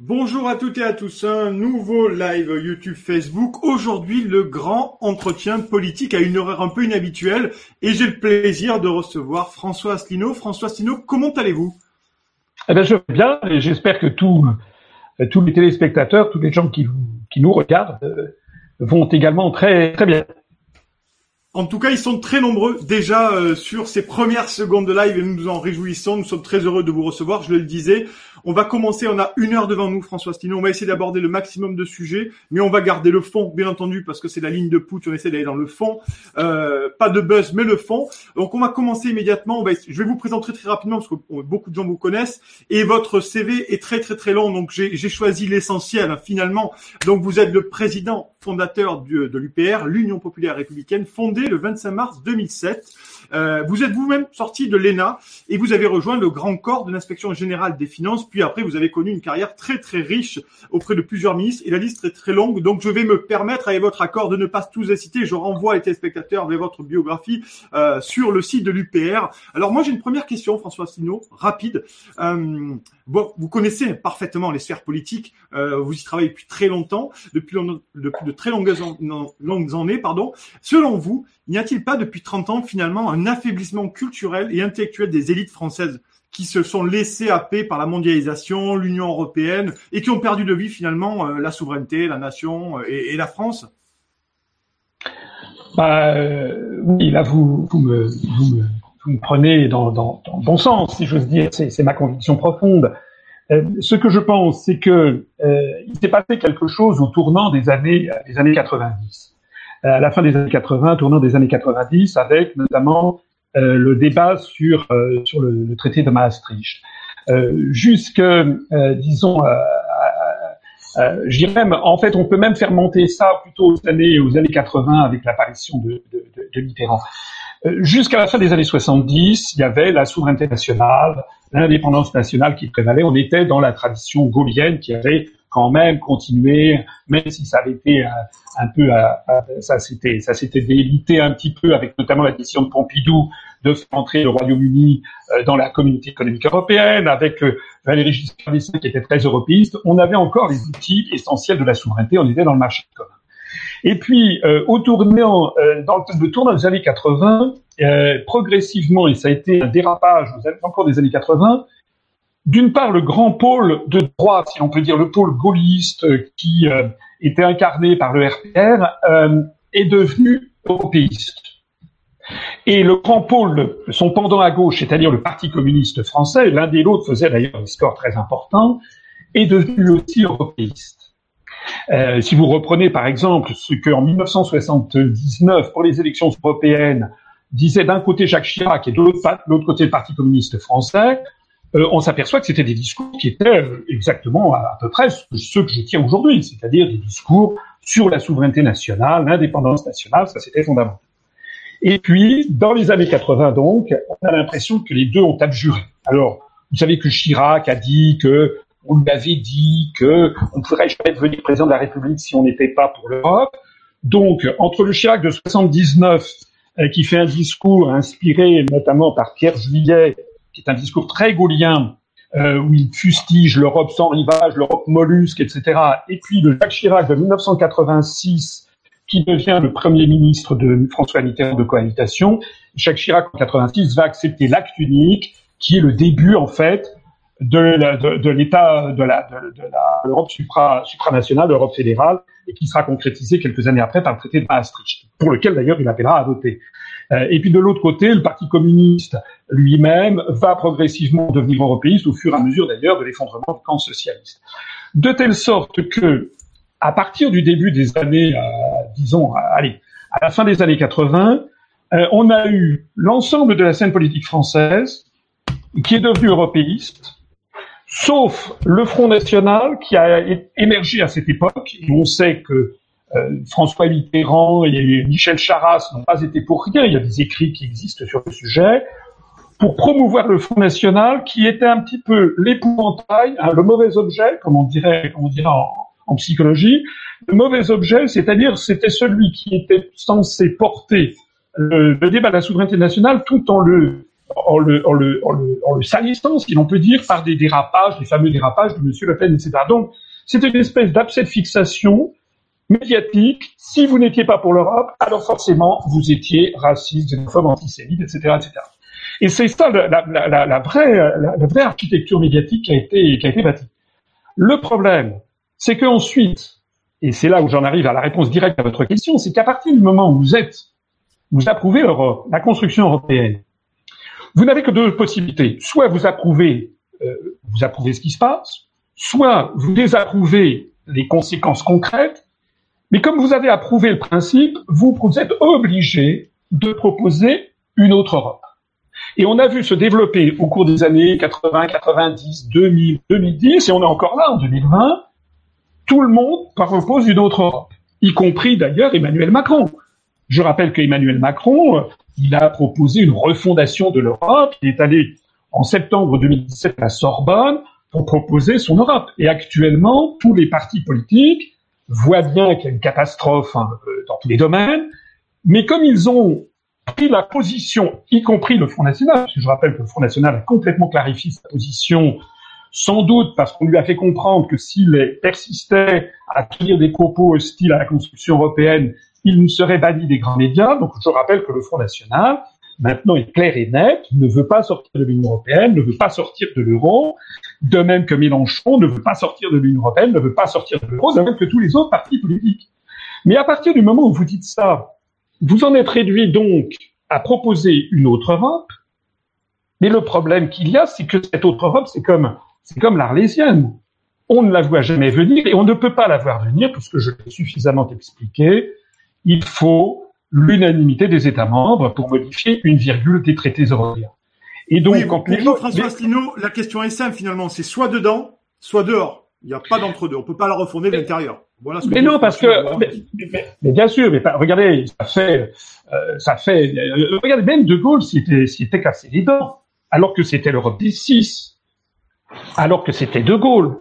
Bonjour à toutes et à tous, un nouveau live YouTube Facebook. Aujourd'hui, le grand entretien politique à une heure un peu inhabituelle et j'ai le plaisir de recevoir François Asselineau. François Asselineau, comment allez-vous? Eh bien, je vais bien et j'espère que tous tous les téléspectateurs, tous les gens qui, qui nous regardent euh, vont également très, très bien. En tout cas, ils sont très nombreux déjà euh, sur ces premières secondes de live et nous nous en réjouissons. Nous sommes très heureux de vous recevoir. Je le disais, on va commencer. On a une heure devant nous, François Stino. On va essayer d'aborder le maximum de sujets, mais on va garder le fond, bien entendu, parce que c'est la ligne de put. On essaie d'aller dans le fond. Euh, pas de buzz, mais le fond. Donc, on va commencer immédiatement. Je vais vous présenter très rapidement parce que beaucoup de gens vous connaissent et votre CV est très très très long. Donc, j'ai choisi l'essentiel hein, finalement. Donc, vous êtes le président fondateur de l'UPR, l'Union populaire républicaine, fondée le 25 mars 2007. Euh, vous êtes vous-même sorti de l'ENA et vous avez rejoint le grand corps de l'inspection générale des finances. Puis après, vous avez connu une carrière très très riche auprès de plusieurs ministres et la liste est très longue. Donc, je vais me permettre, avec votre accord, de ne pas tous les citer. Je renvoie les téléspectateurs vers votre biographie euh, sur le site de l'UPR. Alors, moi, j'ai une première question, François Asselineau, rapide. Euh, bon, vous connaissez parfaitement les sphères politiques. Euh, vous y travaillez depuis très longtemps, depuis, de très longues, années, pardon. Selon vous, n'y a-t-il pas depuis 30 ans finalement affaiblissement culturel et intellectuel des élites françaises qui se sont laissées happer par la mondialisation, l'Union européenne et qui ont perdu de vue finalement euh, la souveraineté, la nation euh, et, la France bah, euh, Oui, là vous, me, prenez dans, le bon sens, si j'ose dire, c'est ma conviction profonde. ce que je pense, c'est que il s'est passé quelque chose au tournant des années, des années 90. Euh, à la fin des années 80, tournant des années 90, avec notamment euh, le débat sur euh, sur le, traité de Maastricht. jusque, disons, je dirais même, en fait, on peut même faire monter ça plutôt aux années, aux années 80 avec l'apparition de, de, de, de Mitterrand. Jusqu'à la fin des années 70, il y avait la souveraineté nationale, l'indépendance nationale qui prévalait. On était dans la tradition gaulienne qui avait quand même continué, même si ça avait été un, peu, ça s'était, ça s'était délité un petit peu avec notamment la décision de Pompidou de faire entrer le Royaume-Uni euh, dans la communauté économique européenne, avec euh, Valéry Giscard d'Estaing qui était très européiste, on avait encore les outils essentiels de la souveraineté, on était dans le marché commun. Et puis, euh, au tournant, euh, dans le, tournant des années 80, euh, progressivement, et ça a été un dérapage encore des années 80, d'une part, le grand pôle de droite, si on peut dire le pôle gaulliste qui euh, était incarné par le RPR, euh, est devenu européiste. Et le grand pôle, son pendant à gauche, c'est-à-dire le Parti communiste français, l'un des l'autre faisait d'ailleurs des scores très importants, est devenu aussi européiste. Euh, si vous reprenez par exemple ce qu'en 1979, pour les élections européennes, disait d'un côté Jacques Chirac et de l'autre côté le Parti communiste français, euh, on s'aperçoit que c'était des discours qui étaient euh, exactement à, peu près ceux que je tiens aujourd'hui, c'est-à-dire des discours sur la souveraineté nationale, l'indépendance nationale, ça c'était fondamental. Et puis, dans les années 80 donc, on a l'impression que les deux ont abjuré. Alors, vous savez que Chirac a dit que on lui avait dit que on ne pourrait jamais devenir président de la République si on n'était pas pour l'Europe. Donc, entre le Chirac de 79, euh, qui fait un discours inspiré notamment par Pierre Juillet, qui est un discours très gaulien, euh, où il fustige l'Europe sans rivage, l'Europe mollusque, etc. Et puis le Jacques Chirac de 1986, qui devient le premier ministre de François Mitterrand de cohabitation. Jacques Chirac en 86 va accepter l'acte unique, qui est le début en fait de, l'État de l'Europe supra, supranationale, l'Europe fédérale, et qui sera concrétisé quelques années après par le traité de Maastricht, pour lequel d'ailleurs il appellera à voter. Euh, et puis de l'autre côté, le Parti communiste lui-même va progressivement devenir européiste au fur et à mesure d'ailleurs de l'effondrement du camp socialiste. De telle sorte que, à partir du début des années, euh, disons, euh, allez, à la fin des années 80, on a eu l'ensemble de la scène politique française qui est devenue européiste, sauf le Front National qui a émergé à cette époque. Et on sait que euh, François Mitterrand et Michel Charras n'ont pas été pour rien. Il y a des écrits qui existent sur le sujet pour promouvoir le Front National, qui était un petit peu l'épouvantail, hein, le mauvais objet, comme on dirait, on dirait en, psychologie, le mauvais objet, c'est-à-dire c'était celui qui était censé porter le, débat de la souveraineté nationale tout en le en, le, en, le, en, le, en le salissant, si l'on peut dire, par des dérapages, les fameux dérapages de M. Le Pen, etc. Donc, c'est une espèce d'abcès de fixation médiatique. Si vous n'étiez pas pour l'Europe, alors forcément, vous étiez raciste, xénophobe, antisémite, etc., etc. Et c'est ça la, la, la, la vraie, vraie architecture médiatique qui a été, qui a été bâtie. Le problème, c'est qu'ensuite, et c'est là où j'en arrive à la réponse directe à votre question, c'est qu'à partir du moment où vous êtes, vous approuvez l'Europe, la construction européenne, vous n'avez que deux possibilités. Soit vous approuvez, euh, vous approuvez ce qui se passe, soit vous désapprouvez les conséquences concrètes, mais comme vous avez approuvé le principe, vous, vous êtes obligé de proposer une autre Europe. Et on a vu se développer au cours des années 80, 90, 2000, 2010, et on est encore là en 2020, tout le monde propose une autre Europe, y compris d'ailleurs Emmanuel Macron. Je rappelle qu'Emmanuel Macron, il a proposé une refondation de l'Europe. Il est allé en septembre 2017 à Sorbonne pour proposer son Europe. Et actuellement, tous les partis politiques voient bien qu'il y a une catastrophe hein, euh, dans tous les domaines, mais comme ils ont pris la position, y compris le Front National, parce que je rappelle que le Front National a complètement clarifié sa position sans doute parce qu'on lui a fait comprendre que s'il persistait à tenir des propos hostiles à la construction européenne, il nous serait banni des grands médias. Donc je rappelle que le Front National, maintenant est clair et net, ne veut pas sortir de l'Union européenne, ne veut pas sortir de l'euro, de même que Mélenchon ne veut pas sortir de l'Union européenne, ne veut pas sortir de l'euro, de même que tous les autres partis politiques. Mais à partir du moment où vous dites ça, vous en êtes réduit donc à proposer une autre Europe, mais le problème qu'il y a, c'est que cette autre Europe, c'est comme c'est comme l'Arlésienne. On ne la voit jamais venir et on ne peut pas la voir venir, puisque je l'ai suffisamment expliqué. Il faut l'unanimité des États membres pour modifier une virgule des traités européens. Et donc, quand François Asselineau, la question est simple finalement, c'est soit dedans, soit dehors. Il n'y a pas d'entre-deux. On peut pas la refonder de l'intérieur. Voilà mais non, parce que, mais, bien sûr, mais regardez, ça fait, euh, ça fait, euh, regardez, même De Gaulle s'y était, était cassé les dents, alors que c'était l'Europe des six alors que c'était De Gaulle,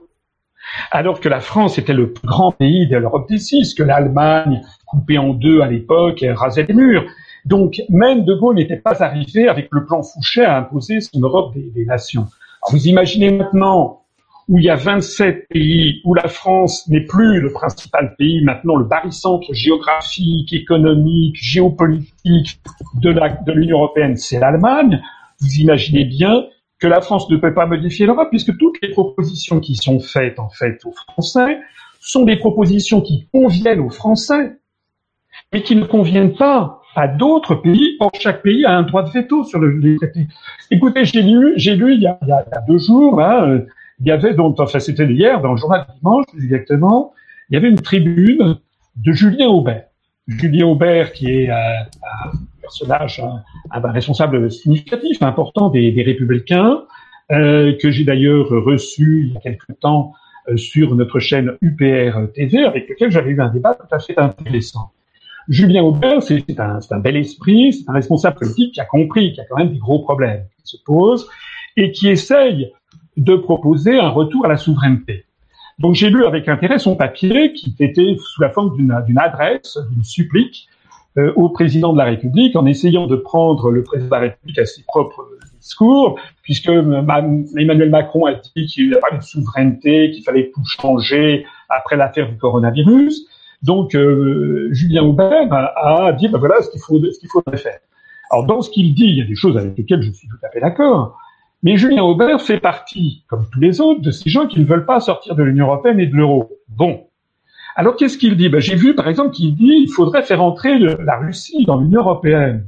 alors que la France était le plus grand pays de l'Europe des six, que l'Allemagne, coupée en deux à l'époque, rasait les murs. Donc même De Gaulle n'était pas arrivé avec le plan Fouché à imposer son Europe des, nations. vous imaginez maintenant où il y a 27 pays, où la France n'est plus le principal pays, maintenant le barycentre géographique, économique, géopolitique de l'Union européenne, c'est l'Allemagne. Vous imaginez bien que la France ne peut pas modifier l'Europe, puisque toutes les propositions qui sont faites en fait aux Français sont des propositions qui conviennent aux Français, mais qui ne conviennent pas à d'autres pays. Or, chaque pays a un droit de veto sur le, les traités. Écoutez, j'ai lu, j'ai lu il y, a, il y a, deux jours, hein, euh, il y avait donc, enfin c'était hier, dans le journal dimanche exactement, il y avait une tribune de Julien Aubert. Julien Aubert, qui est euh, un personnage, un, responsable significatif, important des, des Républicains, euh, que j'ai d'ailleurs reçu il y a quelque temps euh, sur notre chaîne UPR TV, avec lequel j'avais eu un débat tout à fait intéressant. Julien Aubert, c'est un, un, bel esprit, c'est un responsable politique qui a compris qu'il y a quand même des gros problèmes qui se posent et qui essaye de proposer un retour à la souveraineté. Donc j'ai lu avec intérêt son papier qui était sous la forme d'une adresse, d'une supplique euh, au président de la République en essayant de prendre le président de la République à ses propres discours, puisque Emmanuel Macron a dit qu'il n'y a pas de souveraineté, qu'il fallait tout changer après l'affaire du coronavirus. Donc euh, Julien Aubert a, dit ben voilà ce qu'il faut ce qu'il faudrait faire. Alors dans ce qu'il dit, il y a des choses avec lesquelles je suis tout à fait d'accord. Mais Julien Aubert fait partie, comme tous les autres, de ces gens qui ne veulent pas sortir de l'Union européenne et de l'euro. Bon. Alors qu'est-ce qu'il dit? Ben, J'ai vu par exemple qu'il dit qu'il faudrait faire entrer la Russie dans l'Union européenne.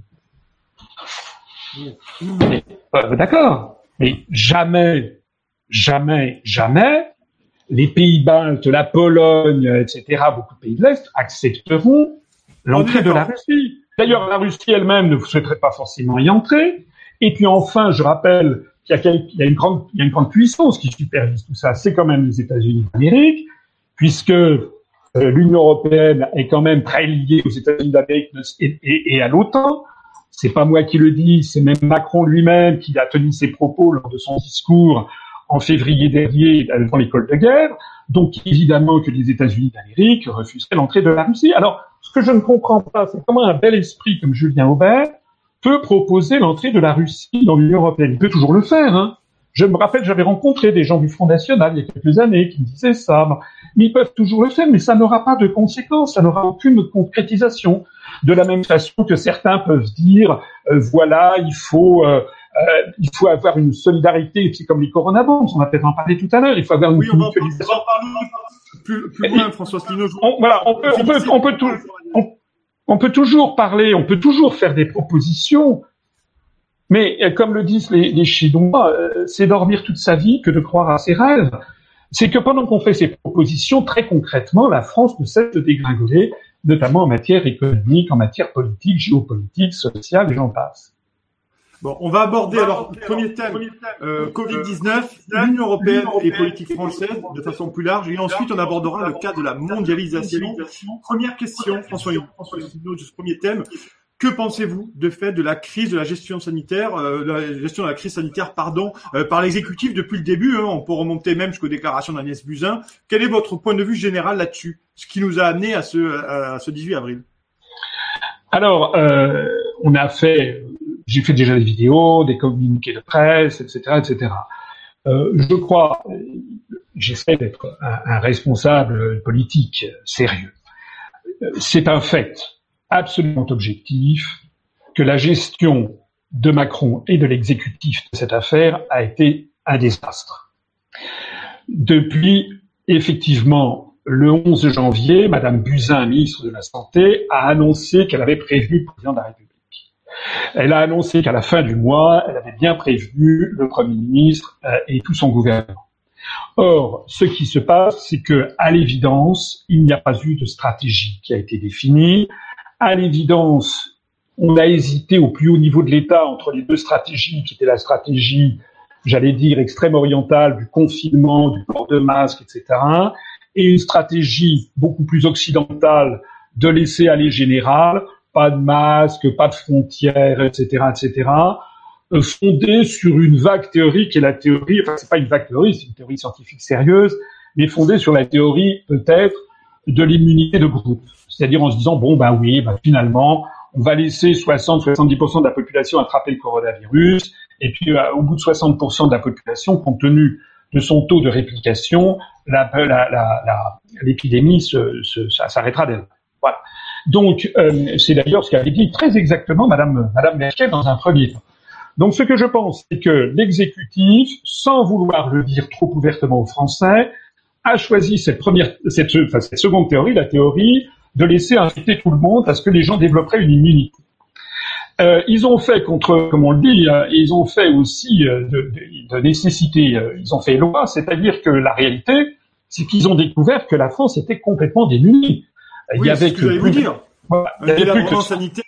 Euh, d'accord. Mais jamais, jamais, jamais, les pays baltes, la Pologne, etc., beaucoup de pays de l'Est accepteront l'entrée de la Russie. D'ailleurs, la Russie elle-même ne souhaiterait pas forcément y entrer. Et puis enfin, je rappelle il y a une grande, il y a une grande puissance qui supervise tout ça. C'est quand même les États-Unis d'Amérique, puisque euh, l'Union européenne est quand même très liée aux États-Unis d'Amérique et, et, à l'OTAN. C'est pas moi qui le dis, c'est même Macron lui-même qui a tenu ses propos lors de son discours en février dernier devant l'école de guerre. Donc évidemment que les États-Unis d'Amérique refuseraient l'entrée de la Russie. Alors, ce que je ne comprends pas, c'est comment un bel esprit comme Julien Aubert peut proposer l'entrée de la Russie dans l'Union européenne. Il peut toujours le faire. Hein. Je me rappelle, j'avais rencontré des gens du Front National il y a quelques années qui me disaient ça. Mais ils peuvent toujours le faire, mais ça n'aura pas de conséquences, ça n'aura aucune concrétisation. De la même façon que certains peuvent dire, euh, voilà, il faut, euh, euh, il faut avoir une solidarité, c'est comme les coronabonds, on va peut-être en parler tout à l'heure, il faut avoir une oui, on va en parler plus, plus loin, François. On, voilà, on peut, on peut, on peut, tout, on peut toujours parler, on peut toujours faire des propositions, mais euh, comme le disent les, les Chinois, euh, c'est dormir toute sa vie que de croire à ses rêves. C'est que pendant qu'on fait ces propositions, très concrètement, la France ne cesse de dégringoler, notamment en matière économique, en matière politique, géopolitique, sociale, et j'en passe. Bon, on va aborder alors le premier thème, euh, Covid-19, l'Union européenne et politique française de façon plus large, et ensuite on abordera le cas de la mondialisation. Première question, François, François de ce premier thème. Que pensez-vous de fait de la crise de la gestion sanitaire, euh, la gestion de la crise sanitaire, pardon, euh, par l'exécutif depuis le début hein, On peut remonter même jusqu'aux déclarations d'Agnès Buzyn. Quel est votre point de vue général là-dessus Ce qui nous a amené à ce, à ce 18 avril? Alors, euh, on a fait, j'ai fait déjà des vidéos, des communiqués de presse, etc., etc. Euh, je crois, j'essaie d'être un, responsable politique sérieux. C'est un fait absolument objectif que la gestion de Macron et de l'exécutif de cette affaire a été un désastre. Depuis, effectivement, le 11 janvier, Madame Buzyn, ministre de la Santé, a annoncé qu'elle avait prévenu le président de la République. Elle a annoncé qu'à la fin du mois, elle avait bien prévenu le Premier ministre euh, et tout son gouvernement. Or, ce qui se passe, c'est que, à l'évidence, il n'y a pas eu de stratégie qui a été définie à l'évidence, on a hésité au plus haut niveau de l'État entre les deux stratégies, qui étaient la stratégie, j'allais dire, extrême orientale du confinement, du port de masque, etc., et une stratégie beaucoup plus occidentale de laisser aller général, pas de masque, pas de frontières, etc., etc., euh, fondée sur une vague théorie qui est la théorie, enfin c'est pas une vague théorie, c'est une théorie scientifique sérieuse, mais fondée sur la théorie peut-être de l'immunité de groupe. C'est-à-dire en se disant, bon, ben oui, ben finalement, on va laisser 60-70% de la population attraper le coronavirus, et puis euh, au bout de 60% de la population, compte tenu de son taux de réplication, l'épidémie se, se, s'arrêtera d'elle. Voilà. Donc, euh, c'est d'ailleurs ce qu'avait dit très exactement Madame, Madame Merkel dans un premier temps. Donc, ce que je pense, c'est que l'exécutif, sans vouloir le dire trop ouvertement aux Français, a choisi cette première, cette, seconde théorie, la théorie de laisser infecter tout le monde parce que les gens développeraient une immunité. Euh, ils ont fait contre, comme on le dit, euh, ils ont fait aussi euh, de, nécessité, ils ont fait loi, c'est-à-dire que la réalité, c'est qu'ils ont découvert que la France était complètement démunie. Il y avait que, dire. Voilà, il y avait plus que, sanitaire,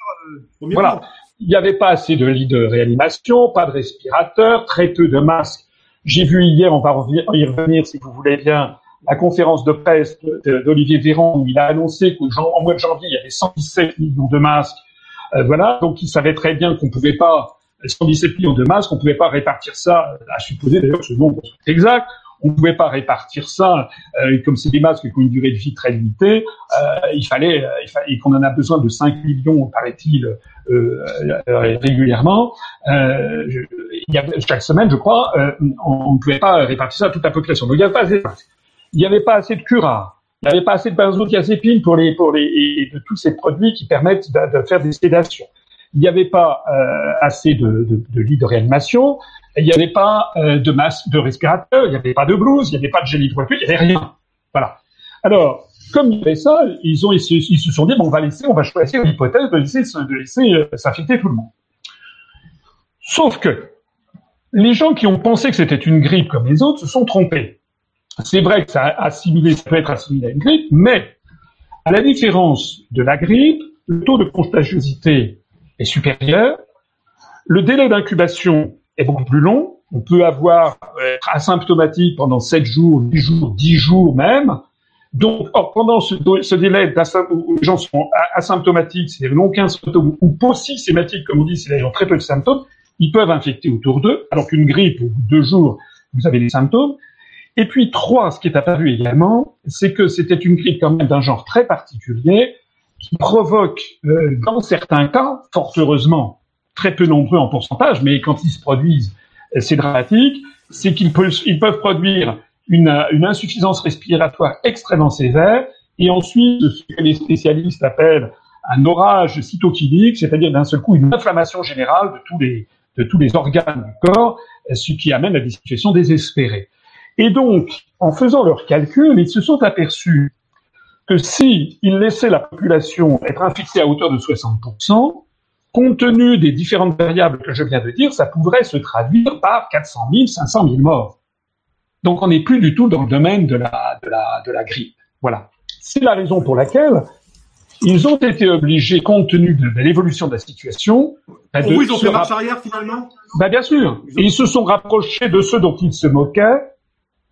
voilà. Il n'y avait pas assez de lits de réanimation, pas de respirateurs, très peu de masques. J'ai vu hier, on va y revenir si vous voulez bien, la conférence de presse d'Olivier Véran où il a annoncé qu'en mois de janvier, il y avait 117 millions de masques. Euh, voilà, donc il savait très bien qu'on pouvait pas 117 millions de masques, on pouvait pas répartir ça, à supposer d'ailleurs que ce nombre soit exact, on pouvait pas répartir ça, euh, comme c'est des masques qui ont une durée de vie très limitée, euh, il fallait, il fallait qu'on en a besoin de 5 millions, paraît-il, régulièrement. il y avait, chaque semaine, je crois, on ne pouvait pas répartir ça à toute la population. Donc il n'y avait pas assez de masques il n'y avait pas assez de cura, il n'y avait pas assez de benzodiazépine pour les, pour les, et de tous ces produits qui permettent de, de faire des sédations. Il n'y avait pas euh, assez de, de, de, lits de réanimation, il n'y avait pas euh, de masque de respirateur, il n'y avait pas de blouse, il n'y avait pas de gel hydroalcoolique, il n'y avait rien. Voilà. Alors, comme il y avait ça, ils, ont, se, ils sont dit, bon, on va laisser, on va choisir l'hypothèse de laisser, euh, s'infecter tout le monde. Sauf que les gens qui ont pensé que c'était une grippe comme les autres se sont trompés. C'est vrai que ça, ça peut être assimilé à une grippe, mais à la différence de la grippe, le taux de contagiosité est supérieur, le délai d'incubation est beaucoup plus long, on peut avoir être asymptomatique pendant 7 jours, 8 jours, 10 jours même. Donc, pendant ce, délai où les gens sont asymptomatiques, c'est-à-dire n'ont aucun symptôme, ou post-symptomatiques, comme on dit, c'est-à-dire très peu de symptômes, ils peuvent infecter autour d'eux, alors qu'une grippe, au bout de deux jours, vous avez des symptômes. Et puis trois, ce qui est apparu également, c'est que c'était une grippe quand même d'un genre très particulier qui provoque, euh, dans certains cas, fort heureusement, très peu nombreux en pourcentage, mais quand ils se produisent, c'est dramatique, c'est qu'ils peuvent, produire une, une insuffisance respiratoire extrêmement sévère, et ensuite ce que les spécialistes appellent un orage cytokinique, c'est-à-dire d'un seul coup une inflammation générale de tous les, organes du corps, ce qui amène à des situations désespérées. Et donc, en faisant leurs calculs, ils se sont aperçus que si ils laissaient la population être infectée à hauteur de 60%, compte tenu des différentes variables que je viens de dire, ça pourrait se traduire par 400 000, 500 000 morts. Donc on n'est plus du tout dans le domaine de la, de la, de la grippe. Voilà. C'est la raison pour laquelle ils ont été obligés, compte tenu de, l'évolution de la situation, bah, de oui, ils ont fait marche arrière finalement? Bah, bien sûr. Et ils se sont rapprochés de ceux dont ils se moquaient,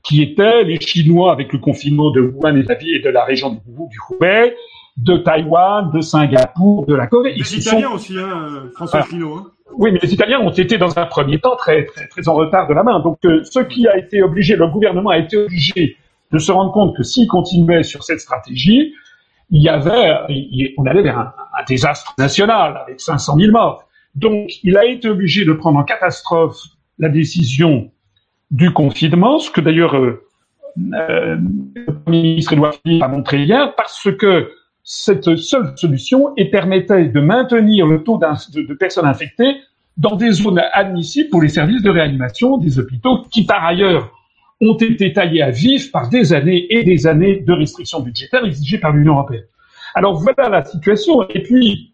qui étaient les Chinois avec le confinement de Wuhan et de la, et de la région du, du Hubei, de Taïwan, de Singapour, de la Corée. Les Italiens aussi, hein, François Pinault. Hein. Oui, mais les Italiens ont été dans un premier temps très très très en retard de la main. Donc, euh, ce qui a été obligé, le gouvernement a été obligé de se rendre compte que s'il continuait sur cette stratégie, il y avait, on allait vers un, désastre national avec 500 000 morts. Donc, il a été obligé de prendre en catastrophe la décision du confinement, ce que d'ailleurs euh, euh, le Premier ministre Edouard Philippe a montré hier, parce que cette seule solution et permettait de maintenir le taux de, personnes infectées dans des zones admissibles pour les services de réanimation des hôpitaux qui, par ailleurs, ont été taillés à vif par des années et des années de restrictions budgétaires exigées par l'Union européenne. Alors voilà la situation. Et puis,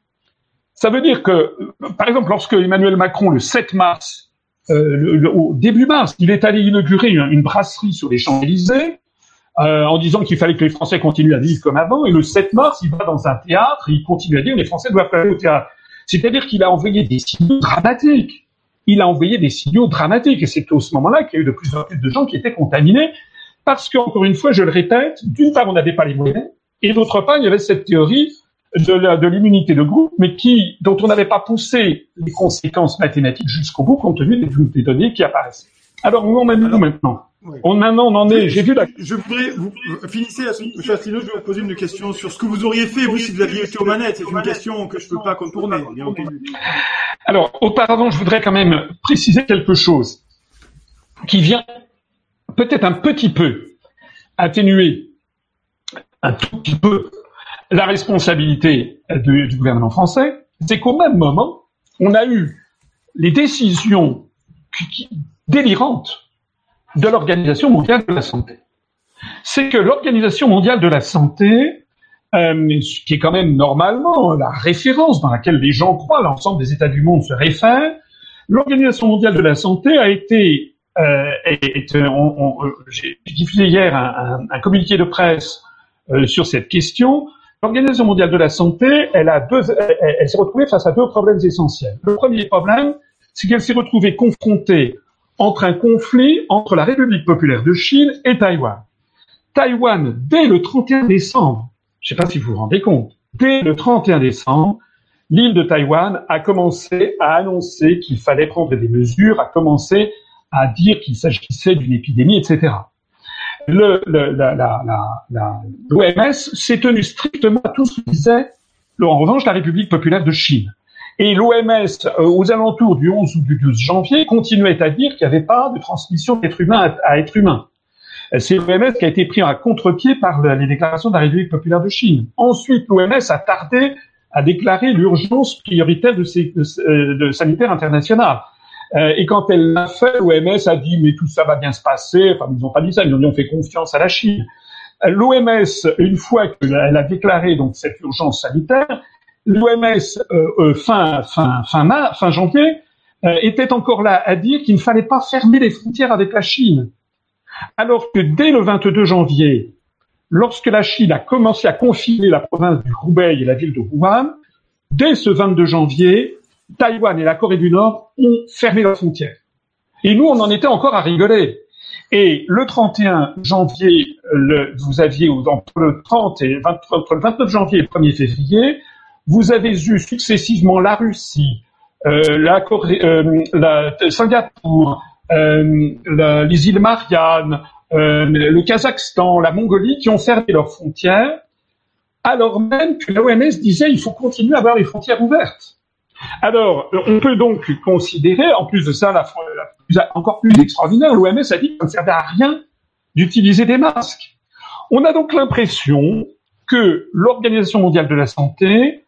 ça veut dire que, par exemple, lorsque Emmanuel Macron, le 7 mars, euh, au début mars, il est allé inaugurer une, brasserie sur les Champs-Élysées, euh, en disant qu'il fallait que les Français continuent à vivre comme avant, et le 7 mars, il va dans un théâtre il continue à dire les Français doivent aller au théâtre. C'est-à-dire qu'il a envoyé des signaux dramatiques il a envoyé des signaux dramatiques. Et c'est au ce moment-là qu'il y a eu de plus en plus de gens qui étaient contaminés. Parce qu'encore une fois, je le répète, d'une part, on n'avait pas les moyens, et d'autre part, il y avait cette théorie de l'immunité de, groupe, mais qui, dont on n'avait pas poussé les conséquences mathématiques jusqu'au bout, compte tenu des, données qui apparaissent. Alors, où en est-nous maintenant on, maintenant, on en est. J'ai vu la. Je voudrais vous finissez, M. Asselineau, je vais vous poser une question sur ce que vous auriez fait vous si vous aviez été aux manettes. C'est une question que je ne peux pas contourner. Alors, auparavant, je voudrais quand même préciser quelque chose qui vient peut-être un petit peu atténuer un tout petit peu la responsabilité du, du gouvernement français. C'est qu'au même moment, on a eu les décisions délirantes de l'Organisation mondiale de la santé. C'est que l'Organisation mondiale de la santé euh, qui est quand même normalement la référence dans laquelle les gens croient, l'ensemble des États du monde se réfèrent. L'Organisation mondiale de la santé a été, euh, euh j'ai diffusé hier un, un, communiqué de presse sur cette question. L'Organisation mondiale de la santé, elle s'est retrouvée face à deux problèmes essentiels. Le premier problème, c'est qu'elle s'est retrouvée confrontée entre un conflit entre la République populaire de Chine et Taïwan. Taïwan, dès le 31 décembre, je ne sais pas si vous vous rendez compte. Dès le 31 décembre, l'île de Taïwan a commencé à annoncer qu'il fallait prendre des mesures, a commencé à dire qu'il s'agissait d'une épidémie, etc. L'OMS s'est tenu strictement à tout ce que disait, en revanche, la République populaire de Chine. Et l'OMS, euh, aux alentours du 11 ou du 12 janvier, continuait à dire qu'il n'y avait pas de transmission d'être humain à être humain. C'est l'OMS qui a été pris à contre-pied par les déclarations de la République populaire de Chine. Ensuite, l'OMS a tardé à déclarer l'urgence prioritaire de, ces, de, sanitaire internationale. Euh, et quand elle l'a fait, l'OMS a dit mais tout ça va bien se passer. Enfin, ils n'ont pas dit ça, ils ont fait confiance à la Chine. Euh, L'OMS, une fois qu'elle a déclaré donc cette urgence sanitaire, l'OMS euh, euh, fin janvier était encore là à dire qu'il ne fallait pas fermer les frontières avec la Chine. Alors que dès le 22 janvier, lorsque la Chine a commencé à confiner la province du Hubei et la ville de Wuhan, dès ce 22 janvier, Taïwan et la Corée du Nord ont fermé leurs frontières. Et nous, on en était encore à rigoler. Et le 31 janvier, vous aviez entre le 30 et le 29 janvier et le 1er février, vous avez eu successivement la Russie, euh, la Corée, euh, la, Singapour, euh, les îles Mariannes, euh, le Kazakhstan, la Mongolie, qui ont fermé leurs frontières, alors même que l'OMS disait il faut continuer à avoir les frontières ouvertes. Alors, on peut donc considérer, en plus de ça, encore plus extraordinaire, l'OMS a dit que ça ne servait à rien d'utiliser des masques. On a donc l'impression que l'Organisation mondiale de la santé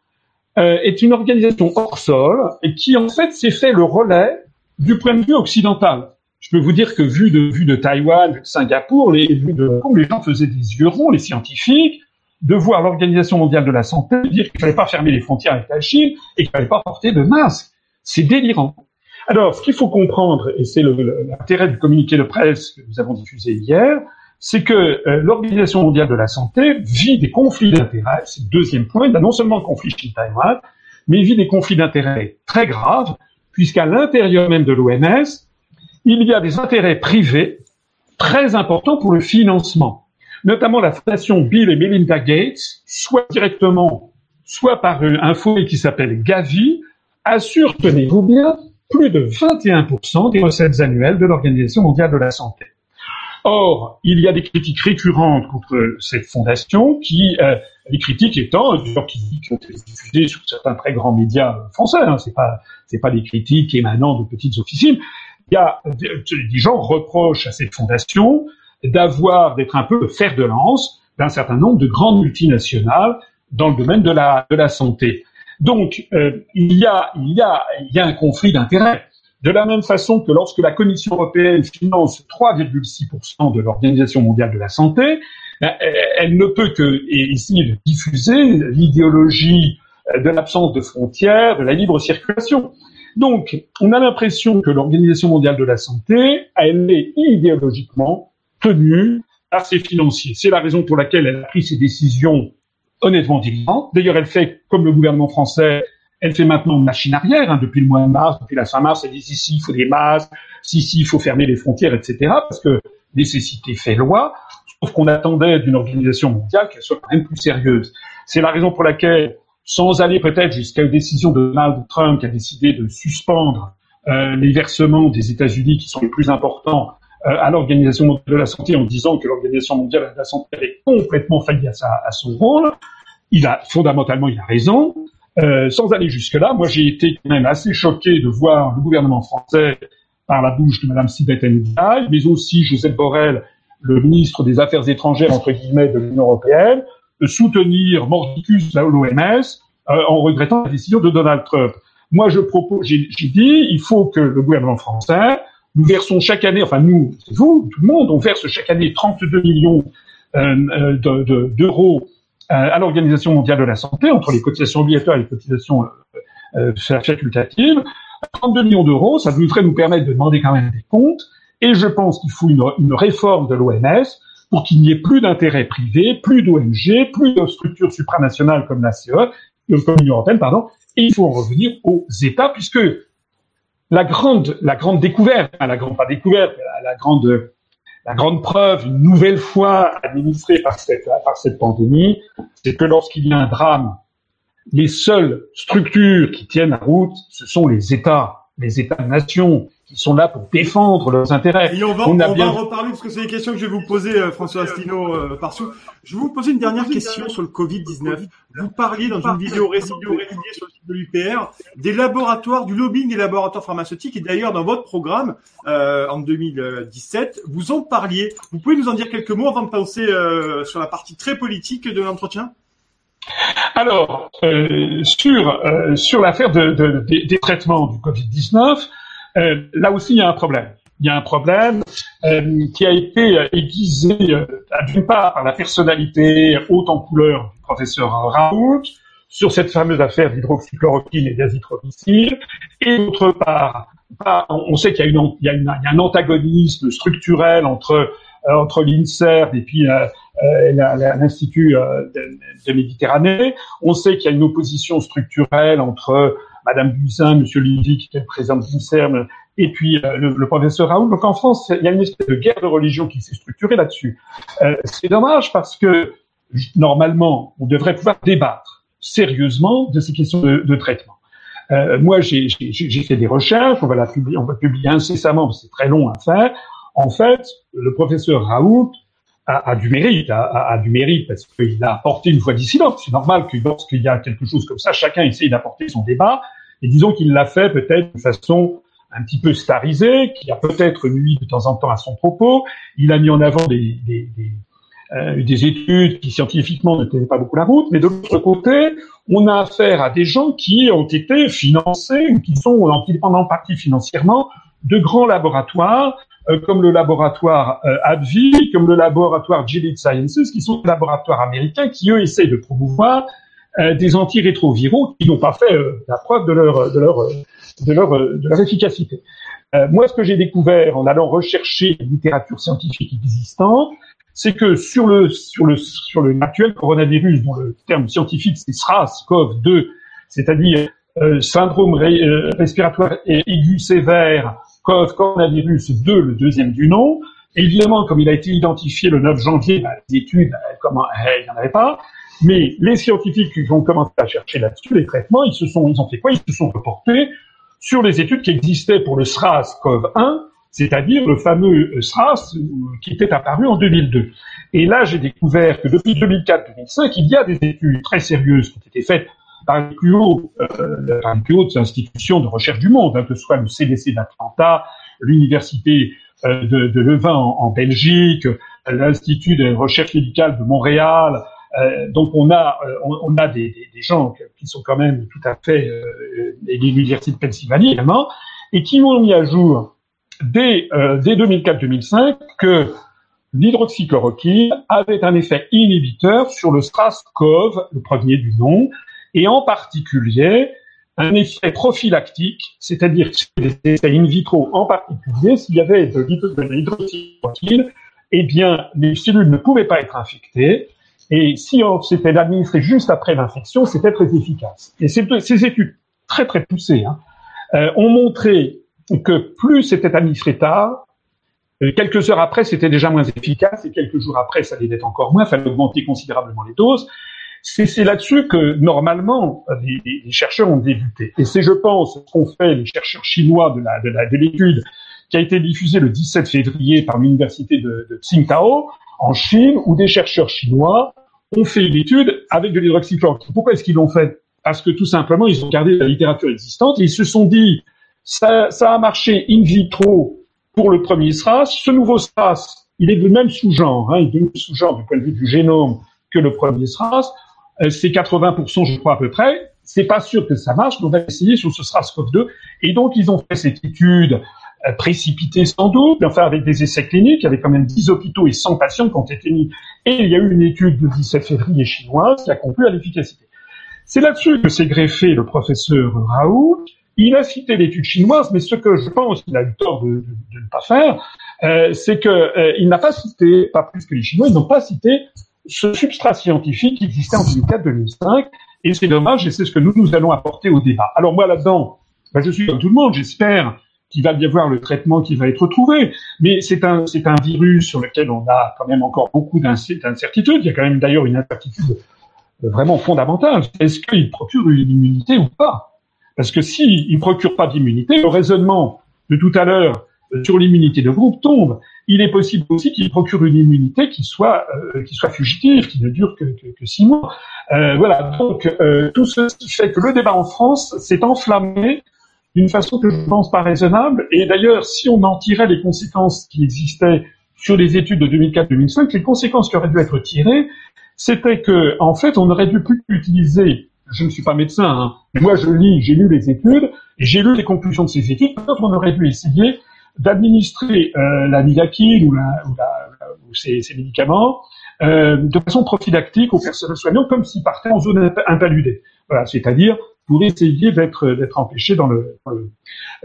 euh, est une organisation hors sol et qui en fait s'est fait le relais du point de vue occidental. Je peux vous dire que vu de vue de Taïwan, vu de Singapour, les, vu de les gens faisaient des yeux ronds, les scientifiques, de voir l'Organisation mondiale de la santé dire qu'il fallait pas fermer les frontières avec la Chine et qu'il fallait pas porter de masque. C'est délirant. Alors, ce qu'il faut comprendre, et c'est l'intérêt du communiqué de presse que nous avons diffusé hier, c'est que euh, l'Organisation mondiale de la santé vit des conflits d'intérêts. C'est le deuxième point. Non seulement le conflit Chine-Taïwan, mais vit des conflits d'intérêts très graves, puisqu'à l'intérieur même de l'OMS, il y a des intérêts privés très importants pour le financement. Notamment la fondation Bill et Melinda Gates, soit directement, soit par un fonds qui s'appelle Gavi, assure, tenez-vous bien, plus de 21% des recettes annuelles de l'Organisation mondiale de la santé. Or, il y a des critiques récurrentes contre cette fondation, qui, euh, les critiques étant, d'ailleurs, qui, ont été diffusées sur certains très grands médias français, hein, c'est pas, c'est pas des critiques émanant de petites officines. Il y a des gens reprochent à cette fondation d'avoir, d'être un peu le fer de lance d'un certain nombre de grandes multinationales dans le domaine de la, de la santé. Donc, euh, il, y a, il, y a, il y a un conflit d'intérêts. De la même façon que lorsque la Commission européenne finance 3,6% de l'Organisation mondiale de la santé, ben, elle ne peut que de diffuser l'idéologie euh, de l'absence de frontières, de la libre circulation. Donc, on a l'impression que l'Organisation mondiale de la santé, elle est idéologiquement tenue par ses financiers. C'est la raison pour laquelle elle a pris ses décisions honnêtement dirigeantes. D'ailleurs, elle fait, comme le gouvernement français, elle fait maintenant machine arrière, hein, depuis le mois de mars, depuis la fin mars, elle dit si, si, il faut des masques, si, si, il faut fermer les frontières, etc., parce que nécessité fait loi, sauf qu'on attendait d'une organisation mondiale qu'elle soit quand même plus sérieuse. C'est la raison pour laquelle, sans aller peut-être jusqu'à une décision de Donald Trump qui a décidé de suspendre euh, les versements des États-Unis qui sont les plus importants euh, à l'Organisation mondiale de la santé en disant que l'Organisation mondiale de la santé avait complètement failli à, sa, à son rôle, il a fondamentalement il a raison. Euh, sans aller jusque-là, moi j'ai été quand même assez choqué de voir le gouvernement français par la bouche de Mme Sibeth Ndiaye, mais aussi Joseph Borrell, le ministre des Affaires étrangères entre guillemets de l'Union européenne, soutenir mordicus l'OMS euh, en regrettant la décision de Donald Trump. Moi je propose, j'ai dit, il faut que le gouvernement français, nous versons chaque année, enfin nous, vous, tout le monde, on verse chaque année 32 millions euh, euh d'euros à l'Organisation mondiale de la santé, entre les cotisations obligatoires et les cotisations euh, euh facultatives, 32 millions d'euros, ça devrait nous permettre de demander quand même des comptes, et je pense qu'il faut une, une, réforme de l'OMS pour qu'il n'y ait plus d'intérêts privés, plus d'ONG, plus de structures supranationales comme la CE, comme l'Union européenne, pardon, et il faut en revenir aux États, puisque la grande, la grande découverte, la grande, pas découverte, la grande la grande preuve, une nouvelle fois administrée par cette, pandémie, c'est que lorsqu'il y a un drame, les seules structures qui tiennent la route, ce sont les États, les États-nations, qui sont là pour défendre leurs intérêts. Et on va, on, va en reparler parce que c'est des questions que je vais vous poser, euh, François Astino euh, Parsou. Je vais vous poser une dernière question sur le Covid-19. Vous parliez dans une vidéo récente sur le site de l'UPR des laboratoires, du lobbying des laboratoires pharmaceutiques et d'ailleurs dans votre programme euh, en 2017, vous en parliez. Vous pouvez nous en dire quelques mots avant de passer euh, sur la partie très politique de l'entretien? Alors, euh, sur, euh, sur l'affaire de, de, des traitements du Covid-19, euh, là aussi, il y a un problème. Il y a un problème euh, qui a été aiguisé euh, d'une part par la personnalité haute en couleur du professeur Raoult sur cette fameuse affaire d'hydroxychloroquine et d'azithromycine, et d'autre part, on sait qu'il y, y, a un antagonisme structurel entre entre l'INSERM et puis l'Institut de, de, Méditerranée. On sait qu'il y a une opposition structurelle entre Madame Buzyn, Monsieur Lévy, qui était le président de et puis euh, le, professeur Raoul. Donc en France, il y a une espèce de guerre de religion qui s'est structurée là-dessus. Euh, c'est dommage parce que normalement, on devrait pouvoir débattre sérieusement de ces questions de, traitement. Euh, moi, j'ai fait des recherches, on va la publier, on va publier c'est très long à faire. En fait, le professeur Raoult a, du mérite, a, du mérite parce qu'il a apporté une voix dissidente. C'est normal que lorsqu'il y a quelque chose comme ça, chacun essaye d'apporter son débat. Et disons qu'il l'a fait peut-être de façon un petit peu starisée, qui a peut-être nuit de temps en temps à son propos. Il a mis en avant des, des, des, euh, des études qui scientifiquement ne tenaient pas beaucoup la route, mais de l'autre côté, on a affaire à des gens qui ont été financés, ou qui sont en partie financièrement, de grands laboratoires, euh, comme le laboratoire euh, AbbVie, comme le laboratoire Gilead Sciences, qui sont des laboratoires américains qui, eux, essaient de promouvoir euh, des antirétroviraux qui n'ont pas fait euh, la preuve de leur, de leur, de leur, de leur efficacité. moi, ce que j'ai découvert en allant rechercher la littérature scientifique existante, c'est que sur le sur le sur le actuel coronavirus, dont le terme scientifique c'est SRAS-CoV-2, c'est-à-dire syndrome respiratoire aigu sévère, coronavirus 2, le deuxième du nom. Évidemment, comme il a été identifié le 9 janvier, bah, les études, comment, il n'y en avait pas. Mais les scientifiques qui ont commencé à chercher là-dessus, les traitements, ils se sont, ils ont fait quoi? Ils se sont reportés sur les études qui existaient pour le SRAS-CoV-1, c'est-à-dire le fameux SRAS euh, qui était apparu en 2002. Et là, j'ai découvert que depuis 2004-2005, il y a des études très sérieuses qui ont été faites par les plus, euh, hautes institutions de recherche du monde, hein, que ce soit le CDC d'Atlanta, l'université euh, de, Leuven en, en Belgique, l'Institut de recherche médicale de Montréal, euh, donc on a euh, on, a des, gens qui sont quand même tout à fait euh, l'université de Pennsylvanie également et qui ont mis à jour dès dès 2004-2005 que l'hydroxychloroquine avait un effet inhibiteur sur le SRAS-CoV, le premier du nom, et en particulier un effet prophylactique, c'est-à-dire des essais in vitro en particulier, s'il y avait de l'hydroxychloroquine, eh bien, les cellules ne pouvaient pas être infectées, et si on s'était administré juste après l'infection, c'était très efficace. Et ces, études très très poussées hein, euh, ont montré que plus c'était administré tard, euh, quelques heures après, c'était déjà moins efficace, et quelques jours après, ça allait être encore moins, fallait augmenter considérablement les doses. C'est là-dessus que, normalement, les, les, chercheurs ont débuté. Et c'est, je pense, ce qu'ont fait les chercheurs chinois de la, de de qui a été diffusée le 17 février par l'université de, de Tsingtao, en Chine, où des chercheurs chinois ont fait une étude avec de l'hydroxychloroquine. Pourquoi est-ce qu'ils l'ont fait? Parce que tout simplement, ils ont regardé la littérature existante et ils se sont dit, ça, a marché in vitro pour le premier SRAS. Ce nouveau SRAS, il est de même sous-genre, hein, il est même sous-genre du point de vue du génome que le premier SRAS. Euh, c'est 80%, je crois, à peu près. C'est pas sûr que ça marche, donc on va essayer sur ce SRAS-CoV-2. Et donc, ils ont fait cette étude précipité sans doute, mais enfin avec des essais cliniques, il y avait quand même 10 hôpitaux et 100 patients qui ont été mis. Et il y a eu une étude du 17 février chinoise qui a conclu à l'efficacité. C'est là-dessus que s'est greffé le professeur Raoult. Il a cité l'étude chinoise, mais ce que je pense qu'il a eu tort de, ne pas faire, euh, c'est qu'il euh, n'a pas cité, pas plus que les Chinois, ils n'ont pas cité ce substrat scientifique qui existait en 2004-2005, et c'est dommage, et c'est ce que nous, nous allons apporter au débat. Alors moi, là-dedans, ben, je suis comme tout le monde, j'espère qu'il va y avoir le traitement qui va être trouvé. Mais c'est un, c'est un virus sur lequel on a quand même encore beaucoup d'incertitudes. Il y a quand même d'ailleurs une incertitude vraiment fondamentale. Est-ce qu'il procure une immunité ou pas? Parce que s'il ne procure pas d'immunité, le raisonnement de tout à l'heure sur l'immunité de groupe tombe. Il est possible aussi qu'il procure une immunité qui soit euh, qui soit fugitive, qui ne dure que, que, que six mois. Euh, voilà. Donc euh, tout ce qui fait que le débat en France s'est enflammé d'une façon que je pense pas raisonnable. Et d'ailleurs, si on en tirait les conséquences qui existaient sur les études de 2004-2005, les conséquences qui auraient dû être tirées, c'était que, en fait, on aurait dû plus utiliser. Je ne suis pas médecin, hein, moi je lis, j'ai lu les études et j'ai lu les conclusions de ces études. On aurait dû essayer d'administrer euh, la nidakine ou, ces, médicaments euh, de façon prophylactique aux personnes soignantes, comme s'ils partaient en zone impaludée. Voilà, c'est-à-dire pour essayer d'être d'être empêché dans le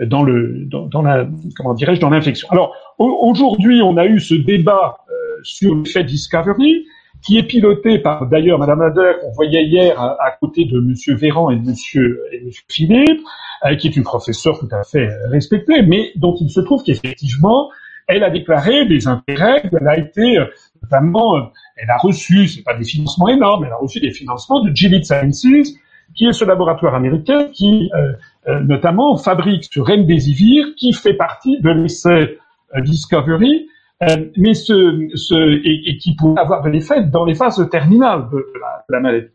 dans le dans, la comment dirais-je dans l'infection. Alors aujourd'hui, on a eu ce débat euh, sur le fait discovery qui est piloté par d'ailleurs Madame Ader qu'on voyait hier à, côté de Monsieur Véran et de Monsieur et Philippe, euh, qui est une professeure tout à fait respectée, mais dont il se trouve qu'effectivement elle a déclaré des intérêts, elle a été euh, notamment, elle a reçu, c'est pas des financements énormes, elle a reçu des financements de Gilead Sciences, qui est ce laboratoire américain qui, euh, euh, notamment, fabrique ce remdesivir qui fait partie de l'essai euh, Discovery, mais ce, ce et, qui pourrait avoir de l'effet dans les phases terminales de la, maladie.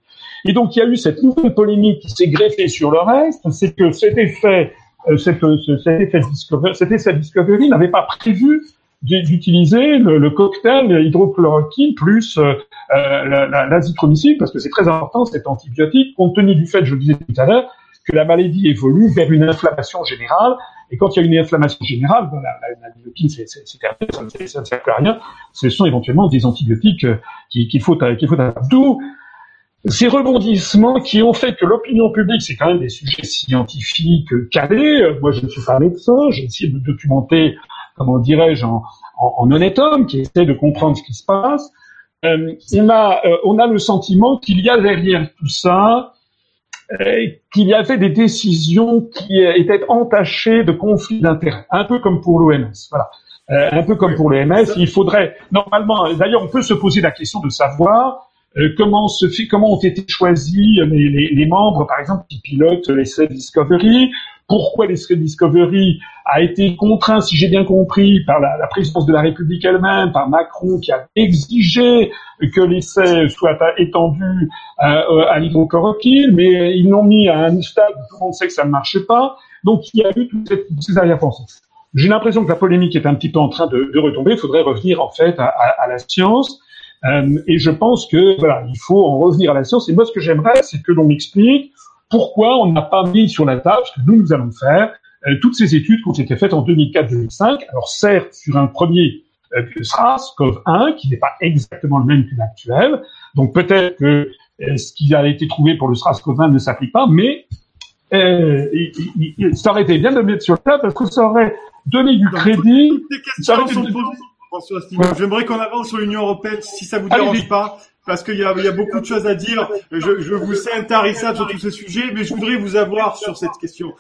Et donc il y a eu cette nouvelle polémique qui s'est greffée sur le reste, c'est que cet effet, euh, cet effet Discovery, cet effet Discovery n'avait pas prévu d'utiliser le, cocktail hydrochloroquine plus euh, l'azithromycine, parce que c'est très important cet antibiotique, compte tenu du fait, je le disais tout à l'heure, que la maladie évolue vers une inflammation générale. Et quand il y a une inflammation générale, ben, la, la, la c'est terminé, ça ne sert à rien. Ce sont éventuellement des antibiotiques euh, qu'il faut, qu'il faut D'où ces rebondissements qui ont fait que l'opinion publique, c'est quand même des sujets scientifiques calés. Moi, je ne suis pas médecin, j'ai essayé de me documenter, comment dirais-je, en, honnête homme qui essaie de comprendre ce qui se passe. Euh, on a, euh, on a le sentiment qu'il y a derrière tout ça euh, qu'il y avait des décisions qui étaient entachées de conflits d'intérêts, un peu comme pour l'OMS. Voilà. Euh, un peu comme pour l'OMS, il faudrait normalement. D'ailleurs, on peut se poser la question de savoir euh, comment se fait, comment ont été choisis les, les, les membres, par exemple, qui pilotent l'essai Discovery, pourquoi l'essai Discovery a été contraint, si j'ai bien compris, par la, la, présidence de la République elle-même, par Macron, qui a exigé que l'essai soit étendu euh, à l'hydrochloroquine, mais ils l'ont mis à un stade où tout le monde sait que ça ne marchait pas. Donc il y a eu toutes ces arrière-pensées. J'ai l'impression que la polémique est un petit peu en train de, de retomber. Il faudrait revenir en fait à, à, à la science. Euh, et je pense que voilà, il faut en revenir à la science. Et moi, ce que j'aimerais, c'est que l'on m'explique pourquoi on n'a pas mis sur la table ce que nous, nous allons faire, euh, toutes ces études qui ont été faites en 2004-2005. Alors certes, sur un premier euh, SARS-CoV-1, qui n'est pas exactement le même que l'actuel, donc peut-être que euh, ce qui a été trouvé pour le SARS-CoV-1 ne s'applique pas, mais euh, ça aurait été bien de le mettre sur la table parce que ça aurait donné du crédit. Toutes les questions sont posées, François J'aimerais qu'on avance sur l'Union européenne, si ça vous dérange pas parce qu'il y a, beaucoup de choses à dire. Je, je vous sais intarissable sur tous ces sujets, mais je voudrais vous avoir sur cette question.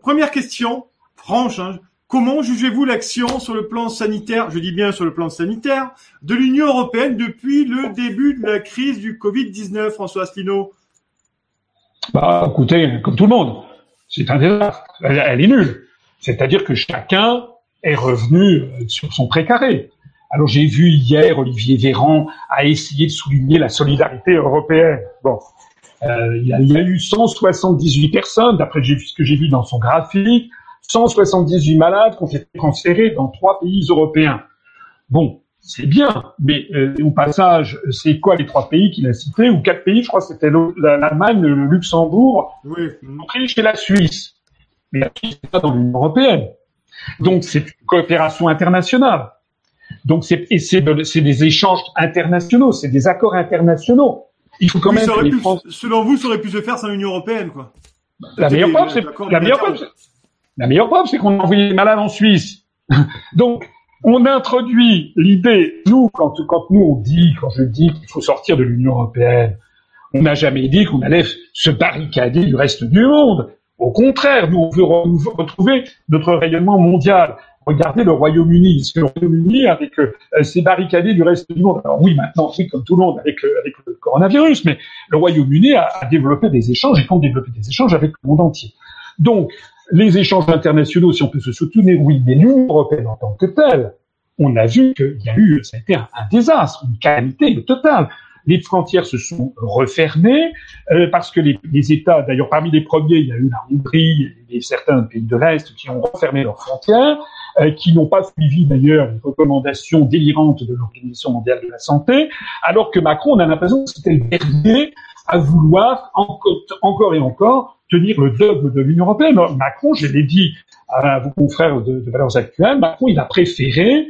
Première question, franche, hein. comment jugez-vous l'action sur le plan sanitaire, je dis bien sur le plan sanitaire, de l'Union européenne depuis le début de la crise du Covid-19, François Asselineau? Bah, écoutez, comme tout le monde, c'est un désastre. Elle, elle est nulle. C'est-à-dire que chacun est revenu euh, sur son précaré. Alors j'ai vu hier Olivier Véran a essayé de souligner la solidarité européenne. Bon, euh, il, y a, il, y a, eu 178 personnes, d'après ce que j'ai vu dans son graphique, 178 malades qui ont été transférés dans trois pays européens. Bon, c'est bien, mais euh, au passage, c'est quoi les trois pays qu'il a cités? Ou quatre pays Je crois que c'était l'Allemagne, le Luxembourg, l'Autriche et la Suisse. Mais la Suisse n'est pas dans l'Union européenne. Donc c'est une coopération internationale. Donc c'est des échanges internationaux, c'est des accords internationaux. Il faut quand même. selon vous, ça aurait pu se faire sans l'Union européenne, quoi. La meilleure preuve, c'est la meilleure preuve, la meilleure preuve, c'est qu'on a envoyé des malades en Suisse. Donc on introduit l'idée, nous, quand, quand nous on dit, quand je dis qu'il faut sortir de l'Union européenne, on n'a jamais dit qu'on allait se barricader du reste du monde. Au contraire, nous, on veut retrouver notre rayonnement mondial. Regardez le Royaume-Uni. Le Royaume-Uni, avec euh, s'est barricadé du reste du monde Alors oui, maintenant, oui, comme tout le monde, avec, avec le coronavirus, mais le Royaume-Uni a, développé des échanges et compte développer des échanges avec le monde entier. Donc, les échanges internationaux, si on peut se soutenir, oui, mais l'Union européenne en tant que telle, on a vu qu'il y a eu, ça a été un, désastre, une calamité totale les frontières se sont refermées euh, parce que les, les États, d'ailleurs parmi les premiers, il y a eu la Hongrie et certains pays de l'Est qui ont refermé leurs frontières, euh, qui n'ont pas suivi d'ailleurs les recommandations délirantes de l'Organisation mondiale de la santé, alors que Macron, on a l'impression que c'était le dernier à vouloir encore, et encore tenir le dogme de l'Union européenne. Macron, je l'ai dit à vos confrères de, de Valeurs Actuelles, Macron, il a préféré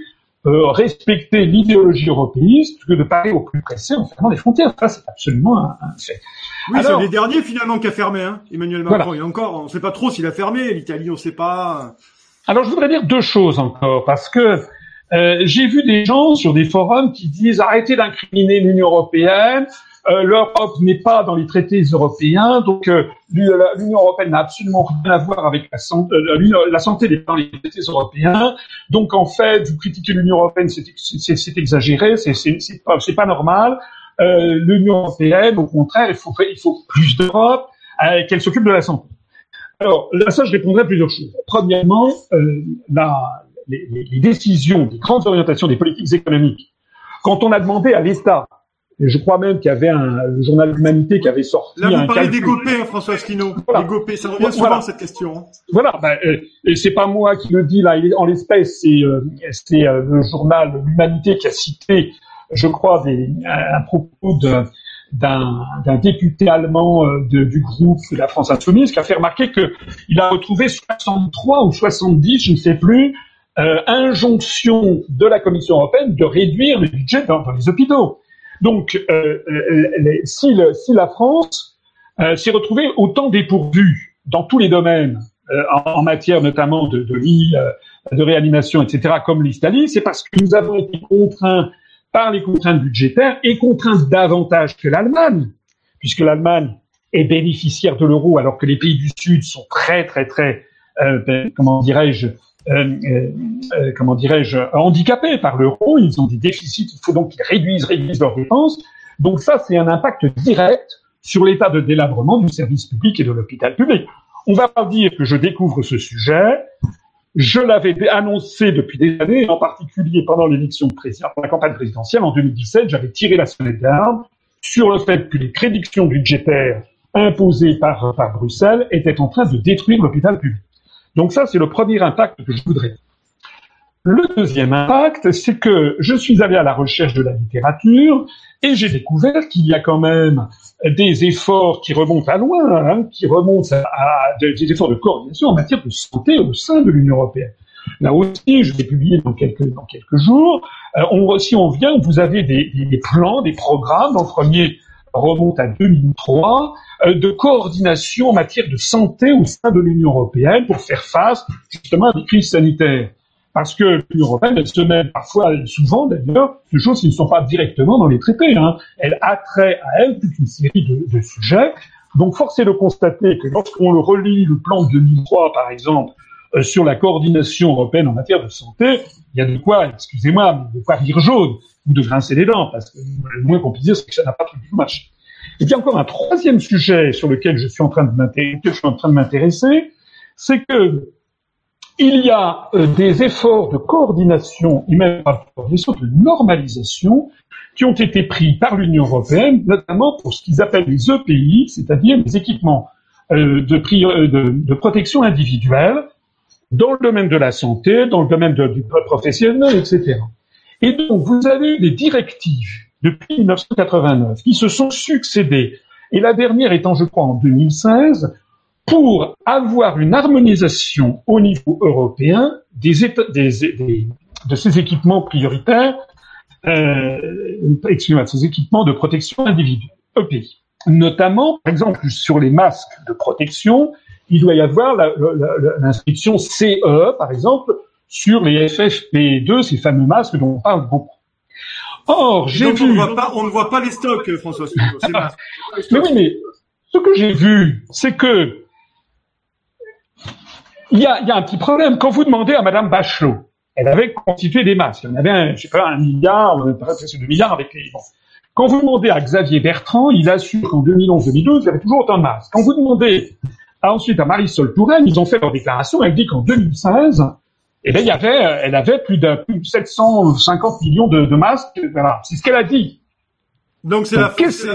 euh, respecter l'idéologie européiste que de parler au plus pressé en fermant les frontières. Ça, c'est absolument un, un fait. Oui, c'est les derniers finalement qui a fermé, hein, Emmanuel Macron. Voilà. Et encore, on ne sait pas trop s'il a fermé. L'Italie, on ne sait pas. Alors, je voudrais dire deux choses encore, parce que euh, j'ai vu des gens sur des forums qui disent arrêtez d'incriminer l'Union européenne, euh, L'Europe n'est pas dans les traités européens, donc euh, l'Union européenne n'a absolument rien à voir avec la santé. Euh, la santé n'est pas dans les traités européens. Donc en fait, vous critiquez l'Union européenne, c'est exagéré, c'est pas, pas normal. L'Union européenne, au contraire, il faut, il faut plus d'Europe, qu'elle s'occupe de la santé. Alors là, ça, je répondrai à plusieurs choses. Premièrement, la, les, les décisions, les grandes orientations des politiques économiques. Quand on a demandé à l'État Et je crois même qu'il y avait un journal d'humanité qui avait sorti Là, vous un parlez des gopés, hein, François Asselineau. Voilà. Les gopés, ça revient souvent, Voilà. cette question. Voilà, ben, euh, et c'est pas moi qui le dis là, en l'espèce, c'est euh, c'est, euh, le journal L'Humanité qui a cité, je crois, des, un, un propos de- d'un député allemand euh, du groupe la France Insoumise qui a fait remarquer que il a retrouvé 63 ou 70, je ne sais plus, euh, injonction de la Commission européenne de réduire le budget dans, les hôpitaux. Donc, euh, euh, si, la France s'est retrouvée autant dépourvue dans tous les domaines, en, matière notamment de, de lit, euh, de réanimation, etc., comme l'Italie, c'est parce que nous avons été contraints par les contraintes budgétaires et contraints davantage que l'Allemagne, puisque l'Allemagne est bénéficiaire de l'euro alors que les pays du Sud sont très, très, très, euh, ben, comment dirais-je, euh, euh, euh, comment dirais-je, handicapés par l'euro. Ils ont des déficits. Il faut donc qu'ils réduisent, réduisent leurs dépenses. Donc ça, c'est un impact direct sur l'état de délabrement du service public et de l'hôpital public. On va dire que je découvre ce sujet. Je l'avais annoncé depuis des années, en particulier pendant l'élection présidentielle, la campagne présidentielle en 2017, j'avais tiré la sonnette d'alarme sur le fait que les prédictions budgétaires imposées par, par Bruxelles étaient en train de détruire l'hôpital public. Donc ça, c'est le premier impact que je voudrais. Le deuxième impact, c'est que je suis allé à la recherche de la littérature et j'ai découvert qu'il y a quand même des efforts qui remontent à loin, hein, qui remontent à, des, efforts de coordination en matière de santé au sein de l'Union européenne. Là aussi, je vais publier dans quelques, jours. Euh, on, si on vient, vous avez des, plans, des programmes. Le premier remonte à 2003 euh, de coordination en matière de santé au sein de l'Union européenne pour faire face justement à des crises sanitaires. Parce que l'Union européenne, elle se mêle parfois, souvent d'ailleurs, de choses qui ne sont pas directement dans les traités. Hein. Elle attrait à elle toute une série de, de sujets. Donc force est de constater que lorsqu'on le relit le plan de 2003, par exemple, euh, sur la coordination européenne en matière de santé, il y a de quoi, excusez-moi, de quoi rire jaune ou de grincer les dents, parce que le moins qu'on puisse dire, c'est que ça n'a pas tout marché. Et puis encore un troisième sujet sur lequel je suis en train de m'intéresser, c'est que il y a euh, des efforts de coordination et même des efforts de normalisation qui ont été pris par l'Union européenne, notamment pour ce qu'ils appellent les EPI, c'est-à-dire les équipements euh, de, euh, de, de protection individuelle dans le domaine de la santé, dans le domaine du professionnel, etc. Et donc, vous avez des directives depuis 1989 qui se sont succédées, et la dernière étant, je crois, en 2016, pour avoir une harmonisation au niveau européen des, des, des- de ces équipements prioritaires, euh, excusez-moi, de ces équipements de protection individuelle, EPI. Notamment, par exemple, sur les masques de protection, il doit y avoir l'inscription CE, par exemple, sur les FFP2, ces fameux masques dont on parle beaucoup. Or, j'ai Donc, on ne vu... voit pas, on ne voit pas les stocks, euh, François. Mais oui, mais ce que j'ai vu, c'est que il y a, il y a un petit problème. Quand vous demandez à Madame Bachelot, elle avait constitué des masques. Il y en avait, un, je sais pas, un milliard, euh, presque deux milliards avec les. Bon. Quand vous demandez à Xavier Bertrand, il assure qu'en 2011-2012, il y avait toujours autant de masques. Quand vous demandez à- ensuite à Marisol Touraine, ils ont fait leur déclaration. Elle dit qu'en 2016, eh ben, il y avait, euh, elle avait plus de, plus de 750 millions de, de masques. Voilà, c'est ce qu'elle a dit. Donc, c'est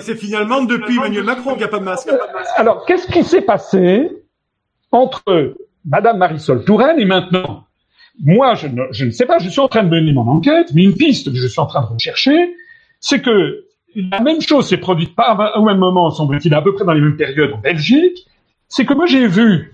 c'est finalement depuis Emmanuel Macron qu'il n'y a pas de masque. Alors, qu'est-ce qui s'est passé entre Madame Marisol Touraine et maintenant Moi, je ne, sais pas, je suis en train de mener mon enquête, mais une piste que je suis en train de rechercher, c'est que la même chose s'est produite pas au même moment, semble-t-il, à peu près dans les mêmes périodes en Belgique, c'est que moi j'ai vu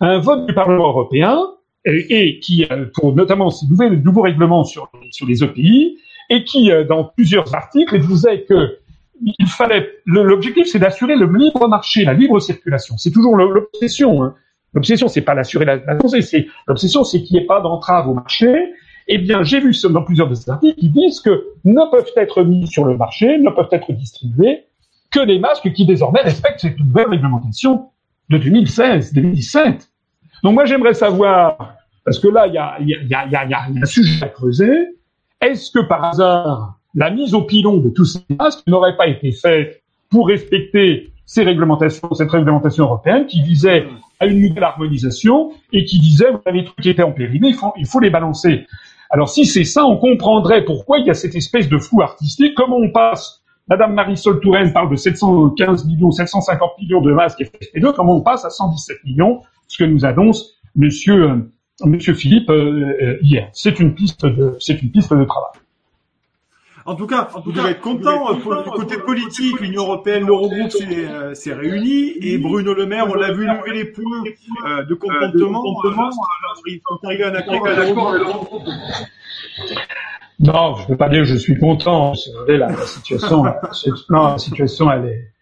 un vote du Parlement européen, et, qui, euh, pour notamment ces nouveaux, nouveaux règlements sur, sur les EPI, et qui, euh, dans plusieurs articles, disait que il fallait l'objectif c'est d'assurer le libre marché, la libre circulation. C'est toujours l'obsession. Hein. L'obsession c'est pas d'assurer la, la c'est l'obsession c'est qu'il n'y ait pas d'entrave au marché. Eh bien, j'ai vu dans plusieurs articles qui disent que ne peuvent être mis sur le marché, ne peuvent être distribués que les masques qui désormais respectent cette nouvelle réglementation de 2016-2017. Donc moi j'aimerais savoir, parce que là il y a un sujet à creuser, est-ce que par hasard la mise au pilon de tous ces masques n'aurait pas été faite pour respecter ces réglementations, cette réglementation européenne qui visait à une nouvelle harmonisation et qui disait, vous avez trucs qui étaient en il faut, il faut les balancer. Alors si c'est ça, on comprendrait pourquoi il y a cette espèce de flou artistique, comment on passe? Madame Marisol Touraine parle de 715 millions, 750 millions de masques FFP2, comment on passe à 117 millions, ce que nous annonce Monsieur, euh, Monsieur Philippe euh, hier. C'est une piste c'est une piste de travail. En tout cas, vous devez être content. Du côté politique, l'Union européenne, l'Eurogroupe s'est réuni et Bruno Le Maire, on l'a vu lever les points de arriver à un accord. Non, je ne peux pas dire que je suis content. la, situation, la situation, elle est,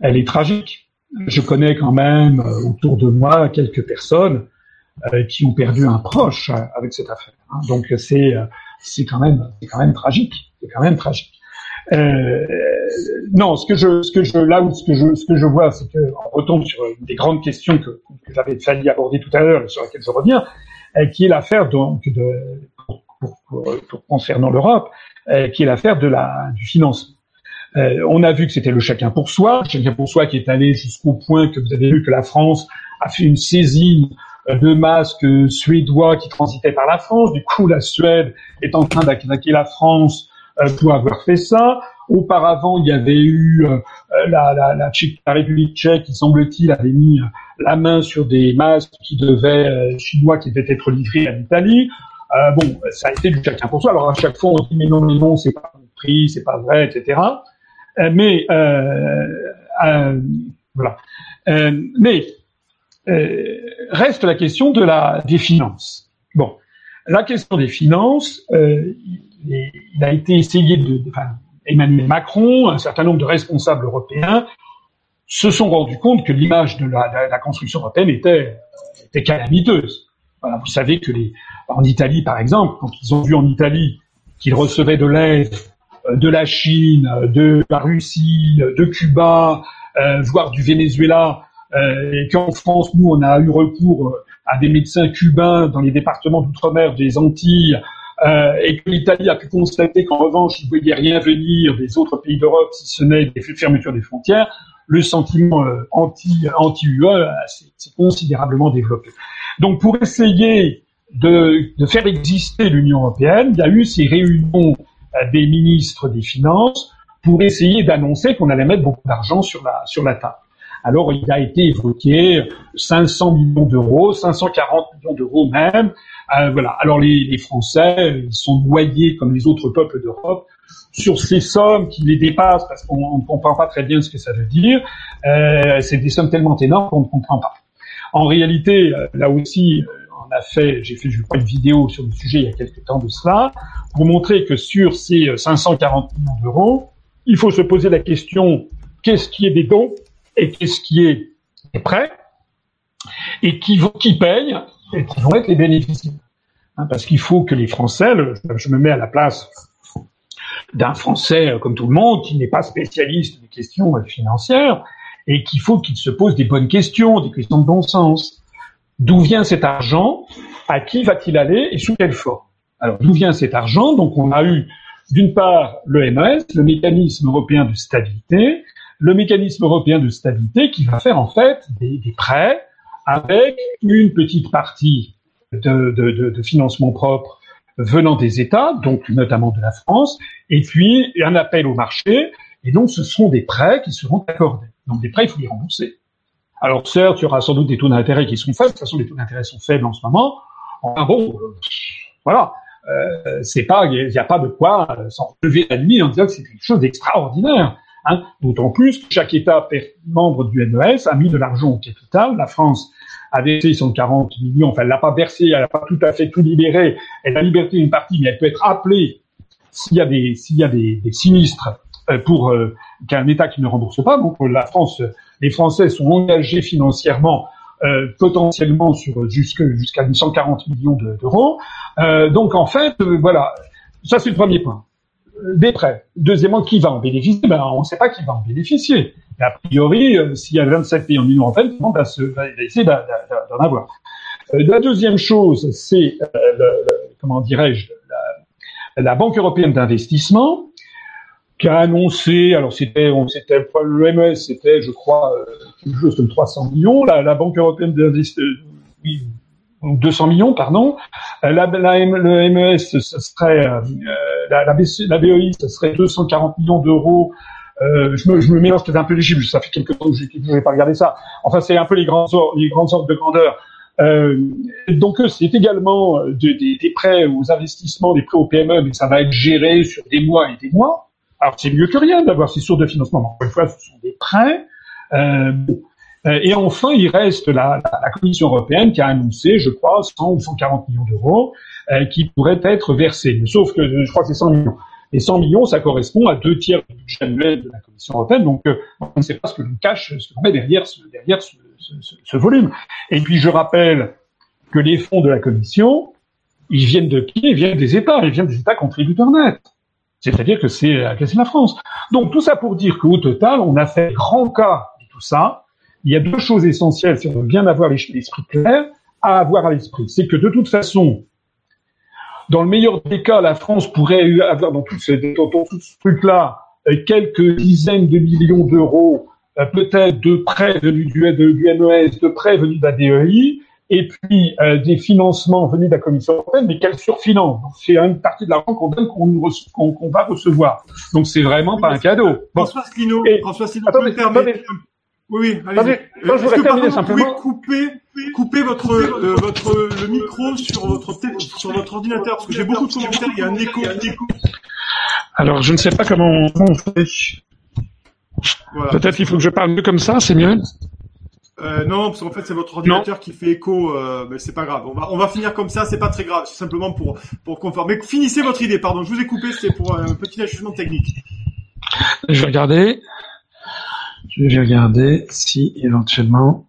elle est tragique. Je connais quand même euh, autour de moi quelques personnes euh, qui ont perdu un proche euh, avec cette affaire. Hein. Donc c'est, c'est quand même, c'est quand même tragique. C'est quand même tragique. Euh, non, ce que je, ce que je, là où ce que je, ce que je vois, c'est que on retombe sur une des grandes questions que, j'avais failli aborder tout à l'heure et sur laquelle je reviens, qui est l'affaire donc de pour, concernant l'Europe, euh, qui est l'affaire de la du financement. Euh, on a vu que c'était le chacun pour soi, chacun pour soi qui est allé jusqu'au point que vous avez vu que la France a fait une saisine de masques suédois qui transitaient par la France. Du coup, la Suède est en train d'attaquer la France euh, pour avoir fait ça. Auparavant, il y avait eu la, la, la, République tchèque qui, semble-t-il, avait mis la main sur des masques qui devaient chinois qui devaient être livrés à l'Italie. Euh, bon, ça a été du chacun pour soi. Alors à chaque fois, on dit mais non, mais non, c'est pas compris, c'est pas vrai, etc. Euh, mais euh, euh voilà. Euh, mais reste la question de la des finances. Bon, la question des finances, il, a été essayé de, Emmanuel Macron, un certain nombre de responsables européens se sont rendus compte que l'image de la, construction européenne était, calamiteuse. Vous savez que en Italie, par exemple, quand ils ont vu en Italie qu'ils recevaient de l'aide euh, de la Chine, de la Russie, de Cuba, euh, voire du Venezuela, euh, et qu'en France, nous, on a eu recours à des médecins cubains dans les départements d'outre-mer des Antilles, et que l'Italie a pu constater qu'en revanche, il ne voyait rien venir des autres pays d'Europe, si ce n'est des fermetures des frontières, le sentiment anti, anti-UE s'est considérablement développé. Donc, pour essayer de, de faire exister l'Union européenne, il y a eu ces réunions euh, des ministres des Finances pour essayer d'annoncer qu'on allait mettre beaucoup d'argent sur la, sur la table. Alors il a été évoqué 500 millions d'euros, 540 millions d'euros même. Euh, voilà. Alors les, Français, ils sont noyés comme les autres peuples d'Europe sur ces sommes qui les dépassent parce qu'on ne comprend pas très bien ce que ça veut dire. Euh, c'est des sommes tellement énormes qu'on ne comprend pas. En réalité, euh, là aussi, a fait, j'ai fait, une vidéo sur le sujet il y a quelques temps de cela, pour montrer que sur ces 540 euh, millions d'euros, il faut se poser la question qu'est-ce qui est des dons et qu'est-ce qui est des prêts et qui, qui paye et qui vont être les bénéficiaires. Hein, parce qu'il faut que les Français, je me mets à la place d'un Français euh, comme tout le monde qui n'est pas spécialiste des questions euh, financières et qu'il faut qu'il se pose des bonnes questions, des questions de bon sens. D'où vient cet argent? À qui va-t-il aller et sous quelle forme? Alors, d'où vient cet argent? Donc, on a eu d'une part le MES, le mécanisme européen de stabilité, le mécanisme européen de stabilité qui va faire en fait des, prêts avec une petite partie de, financement propre venant des États, donc notamment de la France, et puis un appel au marché, et donc ce seront des prêts qui seront accordés. Donc des prêts, il faut les rembourser. Alors certes, il y aura sans doute des taux d'intérêt qui sont faibles. De toute façon, les taux d'intérêt sont faibles en ce moment. Enfin bon, voilà. Euh, c'est pas, il n'y a, pas de quoi euh, s'en relever la nuit en disant que c'est quelque chose d'extraordinaire. Hein. D'autant plus que chaque État membre du MES a mis de l'argent au capital. La France a versé 140 millions. Enfin, elle l'a pas versé, elle n'a pas tout à fait tout libéré. Elle a libéré une partie, mais elle peut être appelée s'il y a des sinistres euh, pour euh, qu'un État qui ne rembourse pas. Donc la France, les Français sont engagés financièrement euh, potentiellement sur jusqu'à 140 millions d'euros. donc en fait, voilà, ça c'est le premier point. Des prêts. Deuxièmement, qui va en bénéficier? Ben, On ne sait pas qui va en bénéficier. A priori, s'il y a 27 pays en Union européenne, tout le monde va, essayer d'en avoir. la deuxième chose, c'est, comment dirais-je, la, Banque européenne d'investissement, qui a annoncé, alors c'était, c'était le MES, c'était, je crois, euh, quelque chose comme 300 millions. La, la Banque européenne d'investissement, euh, oui, 200 millions, pardon. Euh, la, la, le MES, ce serait, la, la, BOI, ce serait 240 millions d'euros Euh, je, me, je me mélange peut-être un peu les ça fait quelques temps que je n'ai pas regardé ça. Enfin, c'est un peu les grandes, les grandes sortes de grandeur. Euh, donc c'est également euh, de, des, des, prêts aux investissements, des prêts aux PME, mais ça va être géré sur des mois et des mois. Alors c'est mieux que rien d'avoir ces sources de financement. Encore une fois, ce sont des prêts. Euh, euh, et enfin, il reste la, la, Commission européenne qui a annoncé, je crois, 100 ou 140 millions d'euros euh, qui pourraient être versés. Sauf que je crois que c'est 100 millions. Et 100 millions, ça correspond à deux tiers du budget annuel de la Commission européenne. Donc, euh, on ne sait pas ce que l'on cache, ce qu'on met derrière, ce, derrière ce, ce, ce, volume. Et puis, je rappelle que les fonds de la Commission, ils viennent de qui? Ils viennent des États. Ils viennent des États contributeurs nets. C'est-à-dire que c'est la France. Donc, tout ça pour dire qu'au total, on a fait grand cas de tout ça il y a deux choses essentielles si on veut bien avoir l'esprit clair à avoir à l'esprit. C'est que de toute façon, dans le meilleur des cas, la France pourrait avoir dans tout ce, dans tout ce truc-là euh, quelques dizaines de millions d'euros, euh, peut-être de prêts venus du, du, MES, de prêts venus de la DEI, et puis euh, des financements venus de la Commission européenne, mais qu'elle surfinance. C'est une partie de l'argent qu'on donne qu'on va recevoir. Donc c'est vraiment pas un cadeau. François Asselineau, François attendez, attendez, oui, oui. Allez je voudrais terminer simplement. Vous pouvez couper, couper votre, euh, votre le micro sur votre sur votre ordinateur parce que j'ai beaucoup de commentaires. Il y a un écho. Un écho. Alors, je ne sais pas comment on fait. Voilà. Peut-être qu'il faut que je parle mieux comme ça, c'est mieux. Euh, non, parce qu'en fait c'est votre ordinateur qui fait écho, euh, mais c'est pas grave. On va on va finir comme ça, c'est pas très grave, c'est simplement pour pour confort. Mais finissez votre idée, pardon. Je vous ai coupé, c'est pour un petit ajustement technique. Je vais regarder. Je vais regarder si éventuellement.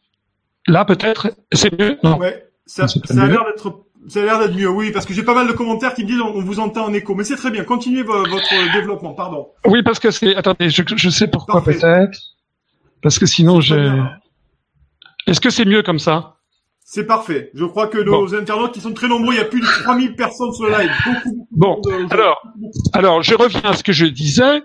Là, peut-être, c'est mieux. Non. Ouais, ça, ça a l'air d'être ça a l'air d'être mieux, oui, parce que j'ai pas mal de commentaires qui me disent on, vous entend en écho. Mais c'est très bien, continuez votre développement, pardon. Oui, parce que c'est... Attendez, je, je sais pourquoi peut-être. Parce que sinon, j'ai... Est-ce que c'est mieux comme ça? C'est parfait. Je crois que nos internautes qui sont très nombreux, il y a plus de 3000 personnes sur le live. Beaucoup, bon, alors, alors, je reviens à ce que je disais.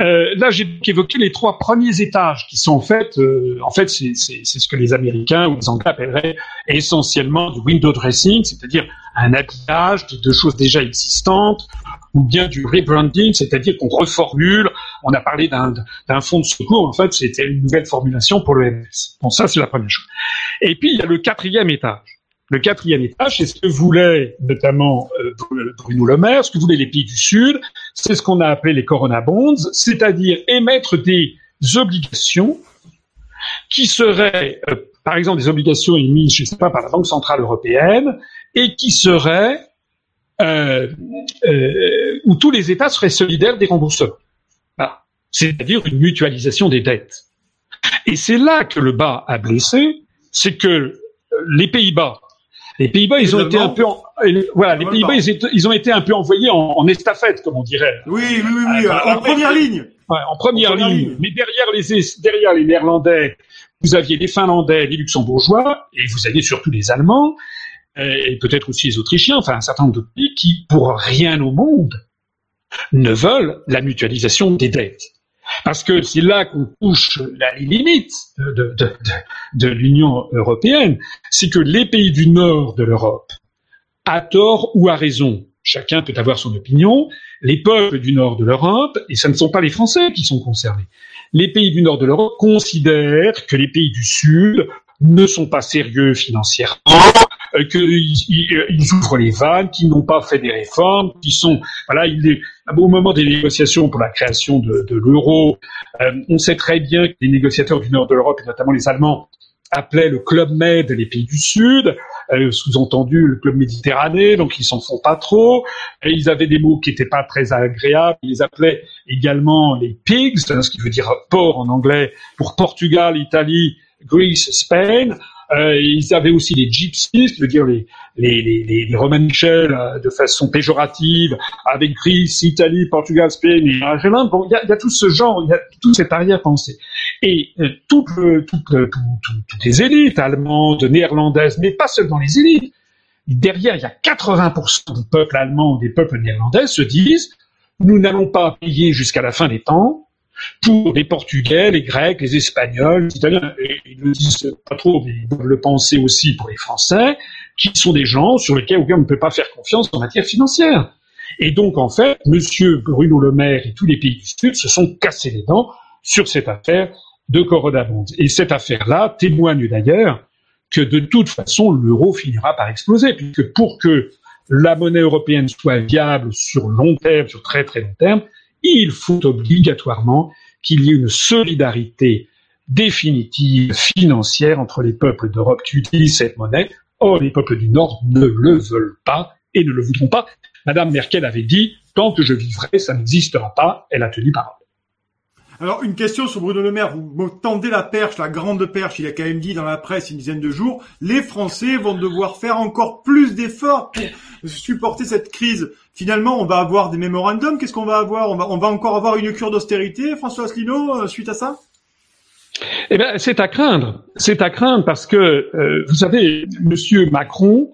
Euh, là, j'ai évoqué les trois premiers étages qui sont en fait, euh, en fait, c'est ce que les Américains ou les Anglais appelleraient essentiellement du window dressing, c'est-à-dire un habillage de, choses déjà existantes, ou bien du rebranding, c'est-à-dire qu'on reformule. On a parlé d'un fonds de secours, en fait, c'était une nouvelle formulation pour le MS. Bon, ça, c'est la première chose. Et puis, il y a le quatrième étage. Le quatrième étage, c'est ce que voulait notamment euh, Bruno Le Maire, ce que voulaient les pays du Sud, c'est ce qu'on a appelé les Corona Bonds, c'est-à-dire émettre des obligations qui seraient, euh, par exemple, des obligations émises, je sais pas, par la Banque Centrale Européenne, et qui seraient, euh, où tous les États seraient solidaires des remboursements. C'est-à-dire une mutualisation des dettes. Et c'est là que le bas a blessé, c'est que les Pays-Bas les Pays-Bas, ils ont été un peu, en... voilà, les Pays-Bas, ils, ont été un peu envoyés en, estafette, comme on dirait. Oui, oui, oui, oui en, première ligne. Ouais, en première, ligne. Mais derrière les, derrière les Néerlandais, vous aviez les Finlandais, les Luxembourgeois, et vous aviez surtout les Allemands, et peut-être aussi les Autrichiens, enfin un certain nombre de pays qui, pour rien au monde, ne veulent la mutualisation des dettes. Parce que c'est là qu'on touche la limite de, de, l'Union européenne, c'est que les pays du nord de l'Europe, à tort ou à raison, chacun peut avoir son opinion, les peuples du nord de l'Europe, et ce ne sont pas les Français qui sont concernés, les pays du nord de l'Europe considèrent que les pays du sud ne sont pas sérieux financièrement, qu'ils euh, ouvrent les vannes, qu'ils n'ont pas fait des réformes, qui sont voilà, il est, au moment des négociations pour la création de, de l'euro, euh, on sait très bien que les négociateurs du nord de l'Europe, et notamment les Allemands, appelaient le Club Med les pays du Sud, sous-entendu le Club Méditerranée, donc ils s'en font pas trop. Et ils avaient des mots qui étaient pas très agréables. Ils les appelaient également les pigs, ce qui veut dire porc en anglais, pour Portugal, Italie, Greece, Spain. Euh, ils avaient aussi les gypsies, je veux dire les les Michel euh, de façon péjorative, avec Greece, Italie, Portugal, Spain Irlande. Bon, il y a, tout ce genre, il y a toute cette arrière-pensée. Et euh, toutes, toutes les élites allemandes, néerlandaises, mais pas seulement les élites. Derrière, il y a 80% du peuple allemand, des peuples néerlandais se disent nous n'allons pas payer jusqu'à la fin des temps pour les Portugais, les Grecs, les Espagnols, les Italiens, et ils ne le disent pas trop, mais ils doivent le penser aussi pour les Français, qui sont des gens sur lesquels on ne peut pas faire confiance en matière financière. Et donc, en fait, Monsieur Bruno Le Maire et tous les pays du Sud se sont cassés les dents sur cette affaire de Corona Bonds. Et cette affaire-là témoigne d'ailleurs que de toute façon, l'euro finira par exploser, puisque pour que la monnaie européenne soit viable sur long terme, sur très très long terme, il faut obligatoirement qu'il y ait une solidarité définitive financière entre les peuples d'Europe qui utilisent cette monnaie. Or, les peuples du Nord ne le veulent pas et ne le voudront pas. Madame Merkel avait dit, tant que je vivrai, ça n'existera pas. Elle a tenu parole. Alors, une question sur Bruno Le Maire. Vous me tendez la perche, la grande perche. Il a quand même dit dans la presse une dizaine de jours, les Français vont devoir faire encore plus d'efforts pour supporter cette crise. Finalement, on va avoir des mémorandums. Qu'est-ce qu'on va avoir? On va, encore avoir une cure d'austérité, François Asselineau, euh, suite à ça? Eh bien, c'est à craindre. C'est à craindre parce que, euh, vous savez, Monsieur Macron,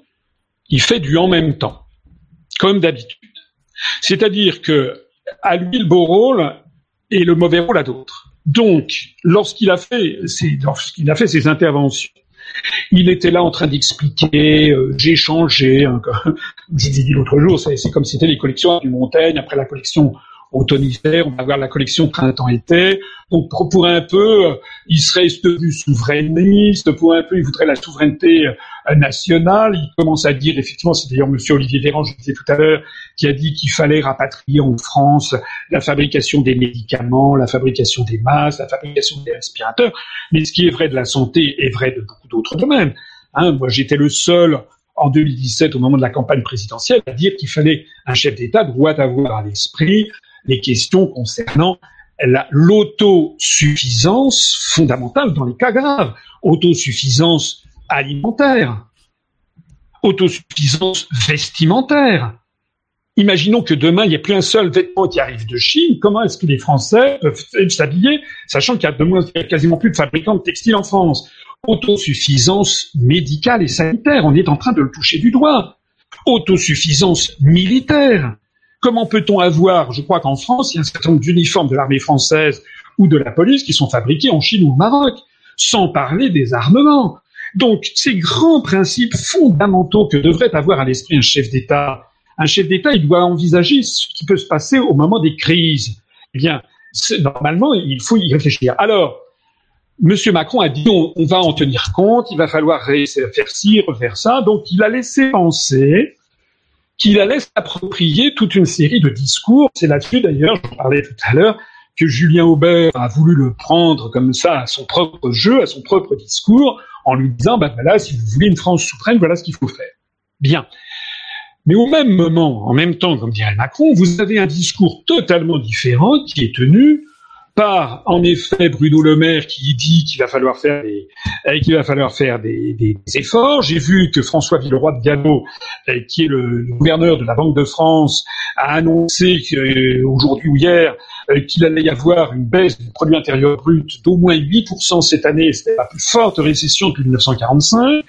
il fait du en même temps, comme d'habitude. C'est-à-dire que à lui le beau rôle, et le mauvais rôle à d'autres. Donc, lorsqu'il a fait ses, lorsqu'il a fait ses interventions, il était là en train d'expliquer, euh, j'ai changé, hein, je dit l'autre jour, c'est, comme si c'était les collections du Montaigne, après la collection automne-hiver, on va avoir la collection printemps-été. Donc pour, un peu, euh, il serait devenu souverainiste, pour un peu, il voudrait la souveraineté euh, nationale. Il commence à dire, effectivement, c'est d'ailleurs Monsieur Olivier Véran, je disais tout à l'heure, qui a dit qu'il fallait rapatrier en France la fabrication des médicaments, la fabrication des masques, la fabrication des respirateurs. Mais ce qui est vrai de la santé est vrai de beaucoup d'autres domaines. Hein, moi, j'étais le seul en 2017, au moment de la campagne présidentielle, à dire qu'il fallait un chef d'État doit avoir à l'esprit les questions concernant l'autosuffisance fondamentale dans les cas graves, autosuffisance alimentaire, autosuffisance vestimentaire. Imaginons que demain, il n'y ait plus un seul vêtement qui arrive de Chine. Comment est-ce que les Français peuvent s'habiller, sachant qu'il y a de moins, quasiment plus de fabricants de textiles en France? Autosuffisance médicale et sanitaire, on est en train de le toucher du doigt. Autosuffisance militaire. Comment peut-on avoir, je crois qu'en France, il y a un certain nombre d'uniformes de l'armée française ou de la police qui sont fabriqués en Chine ou au Maroc, sans parler des armements? Donc, ces grands principes fondamentaux que devrait avoir à l'esprit un chef d'État, un chef d'État, il doit envisager ce qui peut se passer au moment des crises. Eh bien, normalement, il faut y réfléchir. Alors, Monsieur Macron a dit on, va en tenir compte, il va falloir faire ci, refaire ça. Donc, il a laissé penser qu'il allait s'approprier toute une série de discours. C'est là-dessus d'ailleurs, j'en parlais tout à l'heure, que Julien Aubert a voulu le prendre comme ça à son propre jeu, à son propre discours, en lui disant, bah voilà, si vous voulez une France souveraine, voilà ce qu'il faut faire. Bien. Mais au même moment, en même temps, comme dirait Macron, vous avez un discours totalement différent qui est tenu par en effet Bruno Le Maire qui dit qu'il va falloir faire des euh, qu'il va falloir faire des, des, efforts. J'ai vu que François Villeroy de Gallo, euh, qui est le, gouverneur de la Banque de France, a annoncé euh, aujourd'hui ou hier qu'il allait y avoir une baisse du produit intérieur brut d'au moins 8% cette année, c'était la plus forte récession depuis 1945,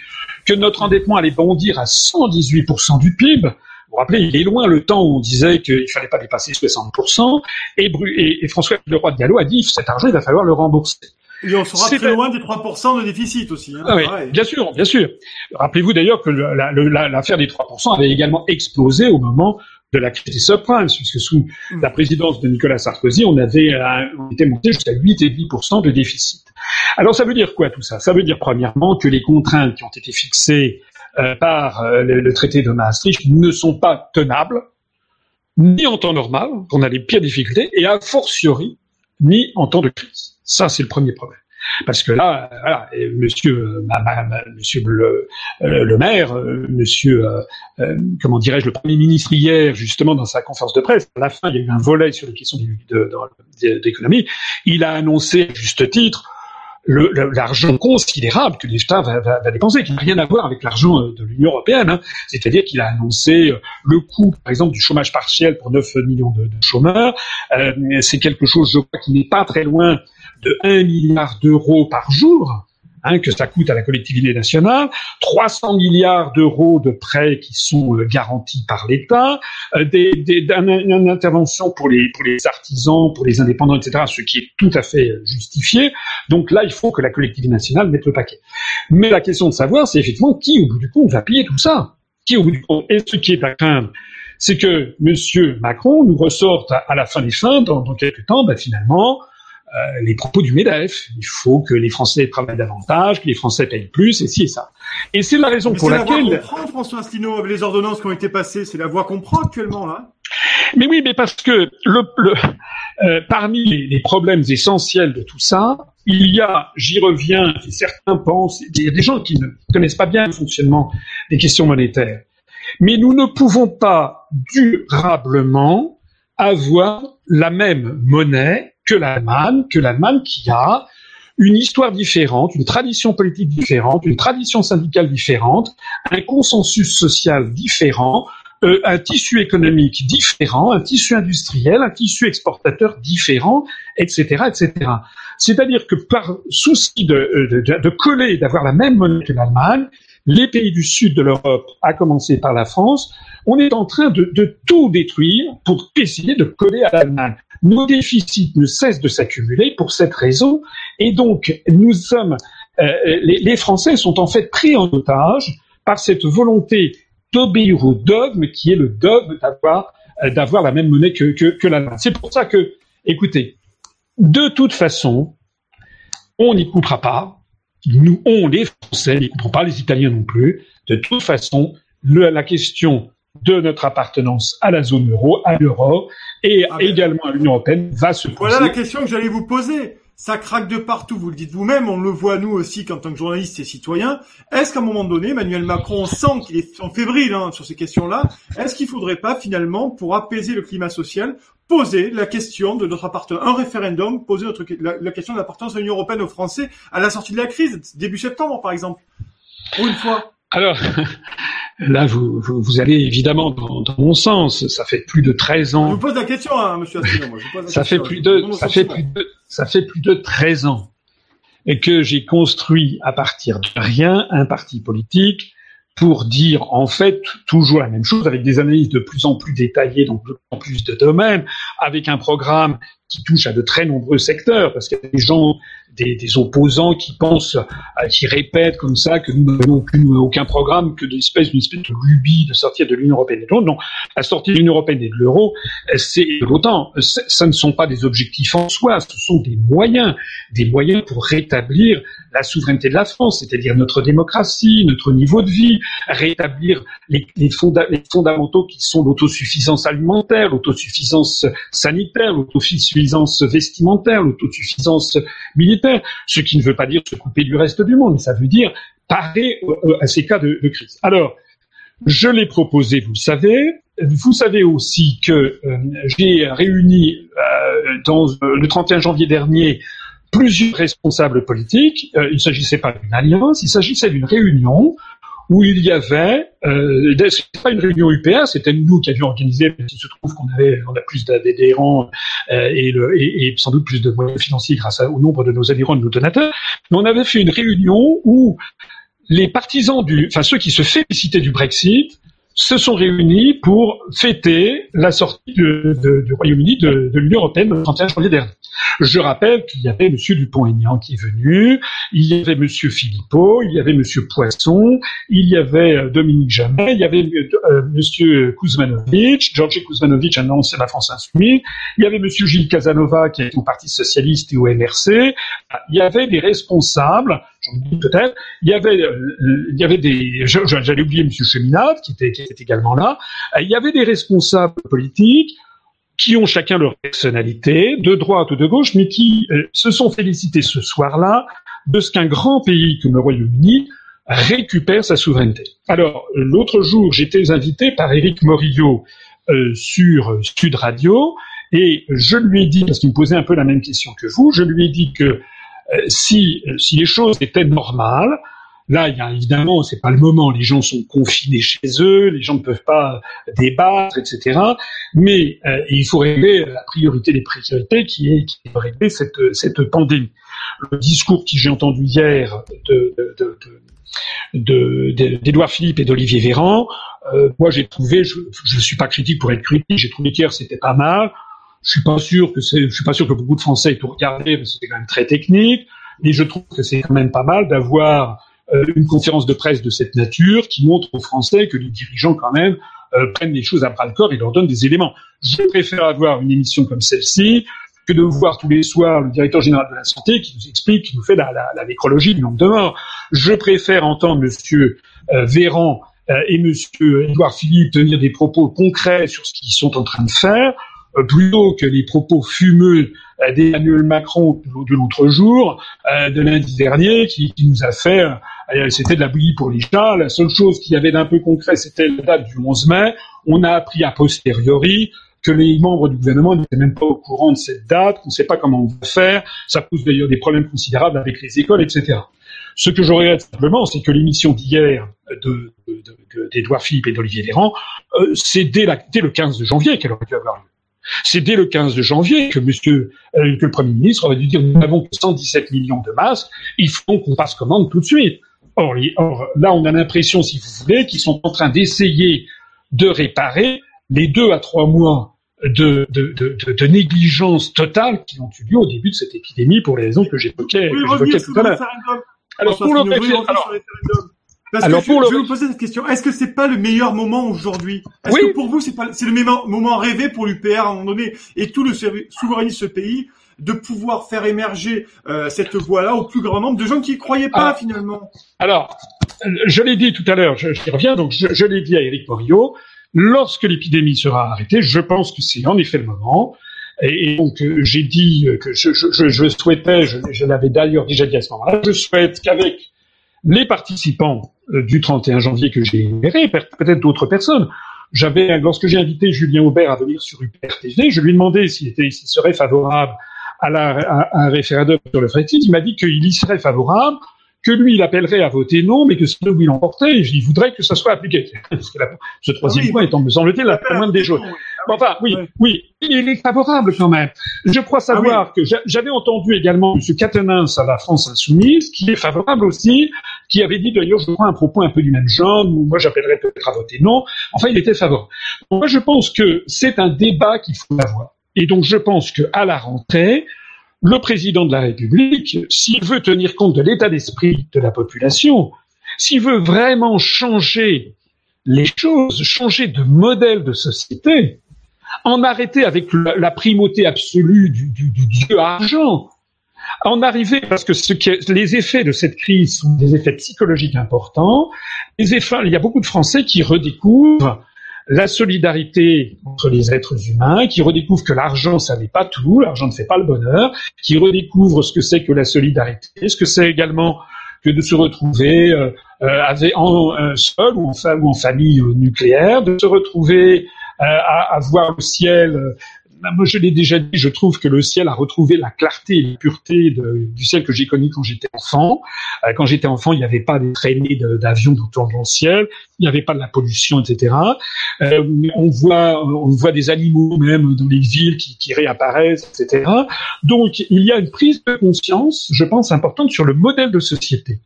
que notre endettement allait bondir à 118% du PIB, vous vous rappelez, il est loin le temps où on disait qu'il fallait pas dépasser 60%, et, et, et François Leroy de Gallo a dit cet argent, il va falloir le rembourser. Et on sera très loin des 3% de déficit aussi. Hein, ah bien sûr, bien sûr. Rappelez-vous d'ailleurs que l'affaire des 3% avait également explosé au moment de la crise des subprimes, puisque sous mm. la présidence de Nicolas Sarkozy, on avait on était monté jusqu'à 8 et 10% de déficit. Alors ça veut dire quoi tout ça? Ça veut dire premièrement que les contraintes qui ont été fixées euh, par euh, le, traité de Maastricht ne sont pas tenables, ni en temps normal, qu'on a les pires difficultés, et a fortiori, ni en temps de crise. Ça, c'est le premier problème. Parce que là, voilà, Monsieur, Monsieur le, euh, le maire, Monsieur, comment dirais-je, le Premier ministre hier, justement dans sa conférence de presse, à la fin, il y a eu un volet sur les questions d'économie. Il a annoncé, à juste titre, l'argent considérable que l'État va, dépenser, qui n'a rien à voir avec l'argent euh, de l'Union européenne. Hein. C'est-à-dire qu'il a annoncé euh, le coût, par exemple, du chômage partiel pour 9 millions de, de chômeurs. Euh, c'est quelque chose, je crois, qui n'est pas très loin de 1 milliard d'euros par jour. Hein, que ça coûte à la collectivité nationale, 300 milliards d'euros de prêts qui sont euh, garantis par l'État, euh, des, des, une intervention pour les, pour les artisans, pour les indépendants, etc., ce qui est tout à fait euh, justifié. Donc là, il faut que la collectivité nationale mette le paquet. Mais la question de savoir, c'est effectivement qui, au bout du compte, va payer tout ça? Qui, au bout du compte, et ce qui est à craindre, c'est que M. Macron nous ressorte à, la fin des fins, dans, dans quelques temps, ben, finalement, les propos du MEDEF. Il faut que les Français travaillent davantage, que les Français payent plus, et ci et ça. Et c'est la raison pour laquelle... C'est la voie qu'on prend, François Asselineau, les ordonnances qui ont été passées. C'est la voie qu'on prend actuellement, là. Mais oui, mais parce que le, le euh, parmi les, les, problèmes essentiels de tout ça, il y a, j'y reviens, et certains pensent, il y a des gens qui ne connaissent pas bien le fonctionnement des questions monétaires. Mais nous ne pouvons pas durablement avoir la même monnaie que l'Allemagne, que l'Allemagne qui a une histoire différente, une tradition politique différente, une tradition syndicale différente, un consensus social différent, euh, un tissu économique différent, un tissu industriel, un tissu exportateur différent, etc., etc. C'est-à-dire que par souci de, euh, de, de coller, d'avoir la même monnaie que l'Allemagne, les pays du sud de l'Europe, à commencer par la France, on est en train de, tout détruire pour essayer de coller à l'Allemagne. Nos déficits ne cessent de s'accumuler pour cette raison, et donc nous sommes, euh, les, Français sont en fait pris en otage par cette volonté d'obéir au dogme qui est le dogme d'avoir euh, la même monnaie que, que, que l'Allemagne. C'est pour ça que, écoutez, de toute façon, on n'y coupera pas. Nous, on, les Français, n'y couperont pas, les Italiens non plus. De toute façon, le, la question de notre appartenance à la zone euro, à l'euro et ah ben. également à l'Union européenne va se poser. Voilà la question que j'allais vous poser ça craque de partout, vous le dites vous-même, on le voit nous aussi qu'en tant que journalistes et citoyens. Est-ce qu'à un moment donné, Emmanuel Macron, sent qu'il est en fébrile hein, sur ces questions-là, est-ce qu'il faudrait pas finalement, pour apaiser le climat social, poser la question de notre appartenance, un référendum, poser notre, la, question de l'appartenance à l'Union européenne aux Français à la sortie de la crise, début septembre par exemple, pour une fois alors, là, vous, vous, vous, allez évidemment dans, dans, mon sens. Ça fait plus de 13 ans. Je vous pose la question, hein, monsieur Asselineau. Moi, je pose la ça, question. Fait plus de, ça, fait plus de, ça fait plus de 13 ans et que j'ai construit à partir de rien un parti politique pour dire en fait toujours la même chose avec des analyses de plus en plus détaillées dans de plus en plus de domaines, avec un programme qui touche à de très nombreux secteurs, parce qu'il y a des gens des, opposants qui pensent, euh, qui répètent comme ça que nous n'avons aucun programme, que d'espèce d'une espèce de lubie de sortir de l'Union européenne. Non, non, la sortie de l'Union européenne et de l'euro, c'est autant, ça ne sont pas des objectifs en soi, ce sont des moyens, des moyens pour rétablir la souveraineté de la France, c'est-à-dire notre démocratie, notre niveau de vie, rétablir les, les, fonda les fondamentaux qui sont l'autosuffisance alimentaire, l'autosuffisance sanitaire, l'autosuffisance vestimentaire, l'autosuffisance militaire ce qui ne veut pas dire se couper du reste du monde, mais ça veut dire parer à ces cas de, de crise. Alors, je l'ai proposé, vous le savez. Vous savez aussi que euh, j'ai réuni euh, dans, euh, le 31 janvier dernier plusieurs responsables politiques. Euh, il ne s'agissait pas d'une alliance, il s'agissait d'une réunion où il y avait, euh, c'était pas une réunion UPA, c'était nous qui avions organisé, mais il se trouve qu'on avait, on a plus d'adhérents euh, et, et, et, sans doute plus de moyens financiers grâce au nombre de nos adhérents, de nos donateurs. Mais on avait fait une réunion où les partisans du, enfin ceux qui se félicitaient du Brexit se sont réunis pour fêter la sortie du Royaume-Uni de, de l'Union européenne le 31 janvier dernier. Je rappelle qu'il y avait M. Dupont-Aignan qui est venu, il y avait M. Philippot, il y avait M. Poisson, il y avait euh, Dominique Jamais, il y avait euh, M. Kuzmanovic, Georgi Kuzmanovic, un ancien de la France Insoumise, il y avait M. Gilles Casanova qui est au Parti Socialiste et au MRC, il y avait des responsables peut-être. Il y avait, euh, il y avait des, j'allais oublier M. Cheminade qui était, également là. Il y avait des responsables politiques qui ont chacun leur personnalité, de droite ou de gauche, mais qui euh, se sont félicités ce soir-là de ce qu'un grand pays comme le Royaume-Uni récupère sa souveraineté. Alors, l'autre jour, j'étais invité par Éric Morillo euh, sur Sud Radio, et je lui ai dit, parce qu'il me posait un peu la même question que vous, je lui ai dit que euh, si, si les choses étaient normales, Là, il y a évidemment, c'est pas le moment. Les gens sont confinés chez eux, les gens ne peuvent pas débattre, etc. Mais euh, il faut régler la priorité des priorités, qui est, qui est régler cette, cette pandémie. Le discours que j'ai entendu hier de, de, de, d'Edouard Philippe et d'Olivier Véran, euh, moi j'ai trouvé, je ne suis pas critique pour être critique, j'ai trouvé qu'hier c'était pas mal. Je suis pas sûr que c'est, je suis pas sûr que beaucoup de Français aient tout regardé, parce que c'est quand même très technique. Mais je trouve que c'est quand même pas mal d'avoir euh, une conférence de presse de cette nature qui montre aux Français que les dirigeants quand même euh, prennent les choses à bras le corps et leur donnent des éléments. Je préfère avoir une émission comme celle-ci que de voir tous les soirs le directeur général de la santé qui nous explique, qui nous fait la, la, la nécrologie du nombre de morts. Je préfère entendre Monsieur euh, Véran euh, et Monsieur Édouard Philippe tenir des propos concrets sur ce qu'ils sont en train de faire, plutôt que les propos fumeux d'Emmanuel Macron de l'autre jour, de lundi dernier, qui, qui nous a fait, c'était de la bouillie pour les chats. La seule chose qu'il y avait d'un peu concret, c'était la date du 11 mai. On a appris a posteriori que les membres du gouvernement n'étaient même pas au courant de cette date, qu'on ne sait pas comment on va faire. Ça pose d'ailleurs des problèmes considérables avec les écoles, etc. Ce que je regrette simplement, c'est que l'émission d'hier d'Edouard de, Philippe et d'Olivier Véran, euh, c'est dès, dès, le 15 janvier qu'elle aurait dû avoir lieu. C'est dès le 15 janvier que Monsieur, euh, que le Premier ministre aurait dû dire nous n'avons que 117 millions de masques, il faut qu'on passe commande tout de suite. Or, or là, on a l'impression, si vous voulez, qu'ils sont en train d'essayer de réparer les deux à trois mois de, de, de, de, négligence totale qui ont eu lieu au début de cette épidémie pour les raisons que j'évoquais tout à l'heure. Alors, pour le alors, pour je, le... vais vous poser cette question. Est-ce que c'est pas le meilleur moment aujourd'hui Est-ce que pour vous, c'est pas, c'est le meilleur moment rêvé pour l'UPR à un moment donné et tout le souverainisme de ce pays de pouvoir faire émerger euh, cette voie-là au plus grand nombre de gens qui y croyaient pas finalement? Alors, je l'ai dit tout à l'heure, je, je reviens, donc je, je l'ai dit à Eric Morio, Lorsque l'épidémie sera arrêtée, je pense que c'est en effet le moment. Et, donc euh, j'ai dit que je, je, je souhaitais, je, je l'avais d'ailleurs déjà dit à ce moment-là, je souhaite qu'avec les participants du 31 janvier que j'ai énumérés, peut-être d'autres personnes, j'avais, lorsque j'ai invité Julien Aubert à venir sur UPR TV, je lui ai demandé s'il s'il serait favorable à, à, un référendum sur le Brexit. Il m'a dit qu'il y serait favorable, que lui, il appellerait à voter non, mais que c'est lui il emportait, il voudrait que ça soit appliqué. Ce troisième ah point étant, me semble-t-il, la moindre des choses. Enfin, oui, oui, il est favorable quand même. Je crois ah savoir que j'avais entendu également M. Catenins à la France Insoumise, qui est favorable aussi, qui avait dit d'ailleurs, je crois, un propos un peu du même genre, où moi j'appellerais peut-être à voter non. Enfin, il était favorable. Moi, je pense que c'est un débat qu'il faut avoir. Et donc, je pense qu'à la rentrée, le président de la République, s'il veut tenir compte de l'état d'esprit de la population, s'il veut vraiment changer les choses, changer de modèle de société, en arrêter avec la, primauté absolue du, dieu argent, en arriver, parce que les effets de cette crise sont des effets psychologiques importants, il y a beaucoup de Français qui redécouvrent la solidarité entre les êtres humains, qui redécouvre que l'argent, ça n'est pas tout, l'argent ne fait pas le bonheur, qui redécouvre ce que c'est que la solidarité, ce que c'est également que de se retrouver euh, euh en, euh, seul ou en, ou en famille euh, nucléaire, de se retrouver à, à, voir le ciel moi, je l'ai déjà dit, je trouve que le ciel a retrouvé la clarté et la pureté du ciel que j'ai connu quand j'étais enfant. Euh, quand j'étais enfant, il n'y avait pas des traînées d'avions autour dans le ciel, il n'y avait pas de la pollution, etc. Euh, on voit, on voit des animaux même dans les villes qui, qui réapparaissent, etc. Donc, il y a une prise de conscience, je pense, importante sur le modèle de société.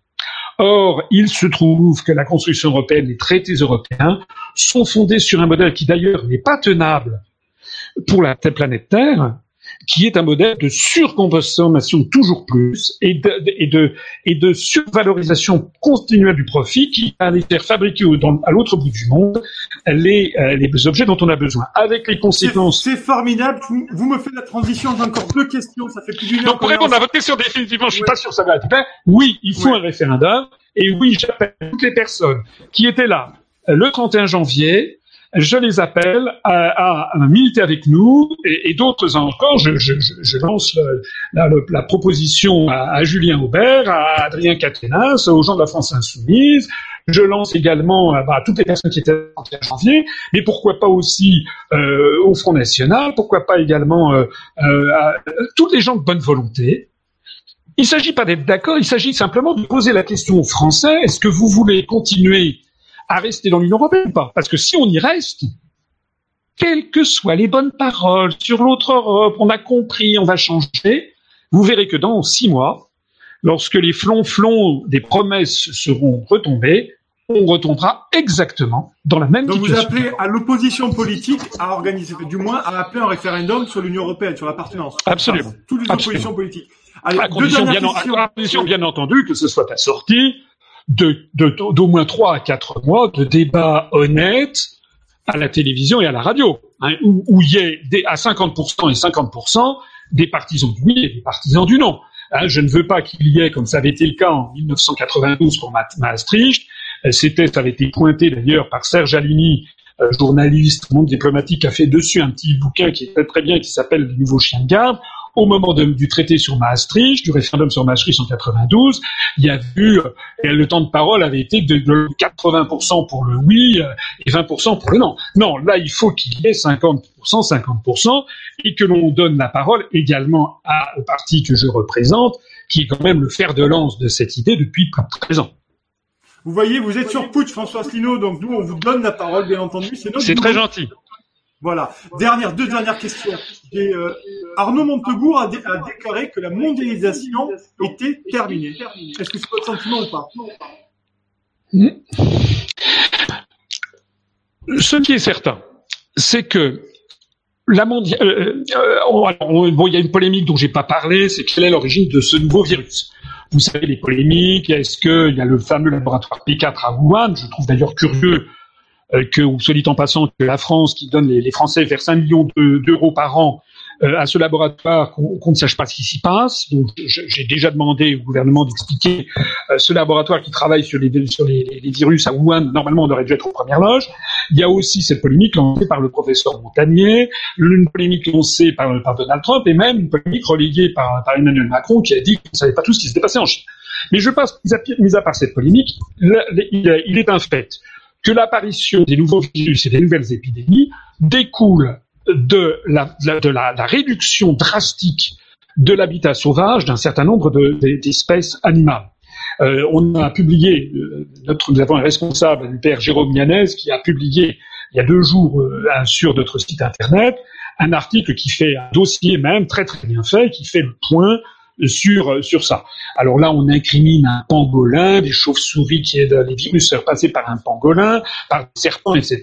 Or, il se trouve que la construction européenne, les traités européens, sont fondés sur un modèle qui d'ailleurs n'est pas tenable pour la planète Terre, qui est un modèle de surconsommation toujours plus et de, et de, et de survalorisation continuelle du profit qui va aller faire fabriquer à l'autre bout du monde les, euh, les objets dont on a besoin, avec les conséquences. C'est formidable. Vous, me faites la transition. J'ai encore deux questions. Ça fait plus d'une heure. Donc pour répondre à votre question définitivement, je suis pas sûr que ça va être fait. Oui, il faut un référendum. Et oui, j'appelle toutes les personnes qui étaient là le 31 janvier je les appelle à, à, militer avec nous et, et d'autres encore. Je, je, je lance la, la, proposition à, à, Julien Aubert, à Adrien Caténas, aux gens de la France Insoumise. Je lance également bah, à toutes les personnes qui étaient en janvier, mais pourquoi pas aussi euh, au Front National, pourquoi pas également euh, euh, à toutes les gens de bonne volonté. Il ne s'agit pas d'être d'accord, il s'agit simplement de poser la question aux Français, est-ce que vous voulez continuer à rester dans l'Union européenne ou pas? Parce que si on y reste, quelles que soient les bonnes paroles sur l'autre Europe, on a compris, on va changer, vous verrez que dans six mois, lorsque les flonflons des promesses seront retombés, on retombera exactement dans la même Donc vous appelez à l'opposition politique à organiser, du moins à appeler un référendum sur l'Union européenne, sur l'appartenance. Absolument. toutes les oppositions politiques. Allez, à, condition bien, à condition bien entendu que ce soit assorti de, d'au moins trois à quatre mois de débats honnêtes à la télévision et à la radio, hein, où, il y ait des, à 50% et 50% des partisans du oui et des partisans du non. Hein, je ne veux pas qu'il y ait, comme ça avait été le cas en 1992 pour Maastricht, euh, c'était, ça avait été pointé d'ailleurs par Serge Alini, euh, journaliste, monde diplomatique, a fait dessus un petit bouquin qui est très très bien, qui s'appelle Le nouveau chien de garde au moment du traité sur Maastricht, du référendum sur Maastricht en 92, il y a eu, euh, le temps de parole avait été de, 80% pour le oui euh, et 20% pour le non. Non, là, il faut qu'il y ait 50%, 50%, et que l'on donne la parole également à, au parti que je représente, qui est quand même le fer de lance de cette idée depuis plus de 13 ans. Vous voyez, vous êtes sur Putsch, François Asselineau, donc nous, on vous donne la parole, bien entendu. C'est très gentil. Voilà. Dernière, deux dernières questions. Euh, Arnaud Montebourg a, déclaré que la mondialisation était terminée. Est-ce que c'est votre sentiment ou pas? Ce qui est certain, c'est que la mondiale. Euh, euh, bon, il y a une polémique dont j'ai pas parlé, c'est quelle est l'origine de ce nouveau virus. Vous savez les polémiques. Est-ce qu'il y a le fameux laboratoire P4 à Wuhan Je trouve d'ailleurs curieux euh, que, soit dit en passant, que la France, qui donne les, Français vers 5 millions d'euros par an euh, à ce laboratoire, qu'on ne sache pas ce qui s'y passe. Donc, j'ai déjà demandé au gouvernement d'expliquer euh, ce laboratoire qui travaille sur les, sur les, virus à Wuhan. Normalement, on aurait dû être aux premières loges. Il y a aussi cette polémique lancée par le professeur Montagnier, une polémique lancée par, Donald Trump, et même une polémique relayée par, Emmanuel Macron, qui a dit qu'il ne savait pas tout ce qui s'était passé en Chine. Mais je pense, mis à part cette polémique, il est un fait que l'apparition des nouveaux virus et des nouvelles épidémies découle de la, de la, la réduction drastique de l'habitat sauvage d'un certain nombre d'espèces animales. Euh, on a publié, euh, notre, nous avons un responsable, le père Jérôme Yanez, qui a publié il y a deux jours euh, sur notre site internet un article qui fait un dossier même très très bien fait, qui fait le point sur sur ça. Alors là, on incrimine un pangolin, des chauves-souris qui est les virus passés par un pangolin, par des serpents, etc.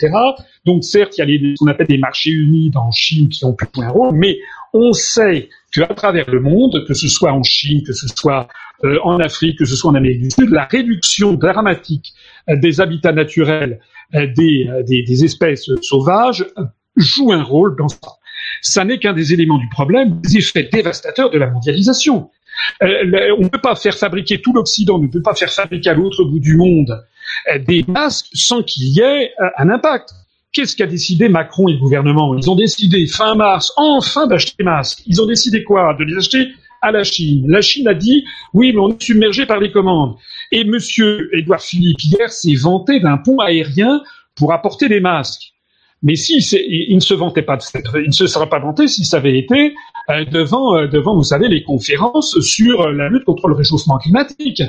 Donc certes, il y a les, ce qu'on appelle des marchés humides en Chine qui ont jouer un rôle, mais on sait qu'à travers le monde, que ce soit en Chine, que ce soit euh, en Afrique, que ce soit en Amérique du Sud, la réduction dramatique euh, des habitats naturels euh, des, des, des espèces sauvages joue un rôle dans ça ça n'est qu'un des éléments du problème, des effets dévastateurs de la mondialisation. Euh, on ne peut pas faire fabriquer tout l'Occident, on ne peut pas faire fabriquer à l'autre bout du monde euh, des masques sans qu'il y ait euh, un impact. Qu'est-ce qu'a décidé Macron et le gouvernement? Ils ont décidé fin mars enfin d'acheter des masques. Ils ont décidé quoi? De les acheter à la Chine. La Chine a dit oui, mais on est submergé par les commandes. Et Monsieur Édouard Philippe hier s'est vanté d'un pont aérien pour apporter des masques. Mais si il ne se vantait pas de cette, il ne se serait pas vanté si ça avait été euh, devant, euh, devant, vous savez, les conférences sur euh, la lutte contre le réchauffement climatique.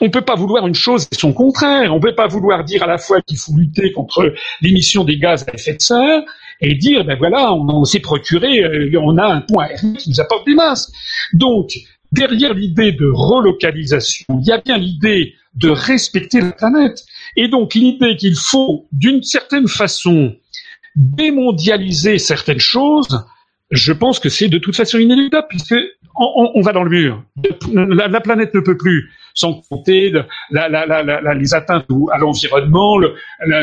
On ne peut pas vouloir une chose et son contraire. On ne peut pas vouloir dire à la fois qu'il faut lutter contre l'émission des gaz à effet de serre et dire, ben voilà, on, s'est procuré, on a un point aérien qui nous apporte des masques. Donc, derrière l'idée de relocalisation, il y a bien l'idée de respecter la planète. Et donc l'idée qu'il faut, d'une certaine façon, démondialiser certaines choses, je pense que c'est de toute façon inéluctable puisque on, va dans le mur. La, planète ne peut plus, sans compter les atteintes à l'environnement,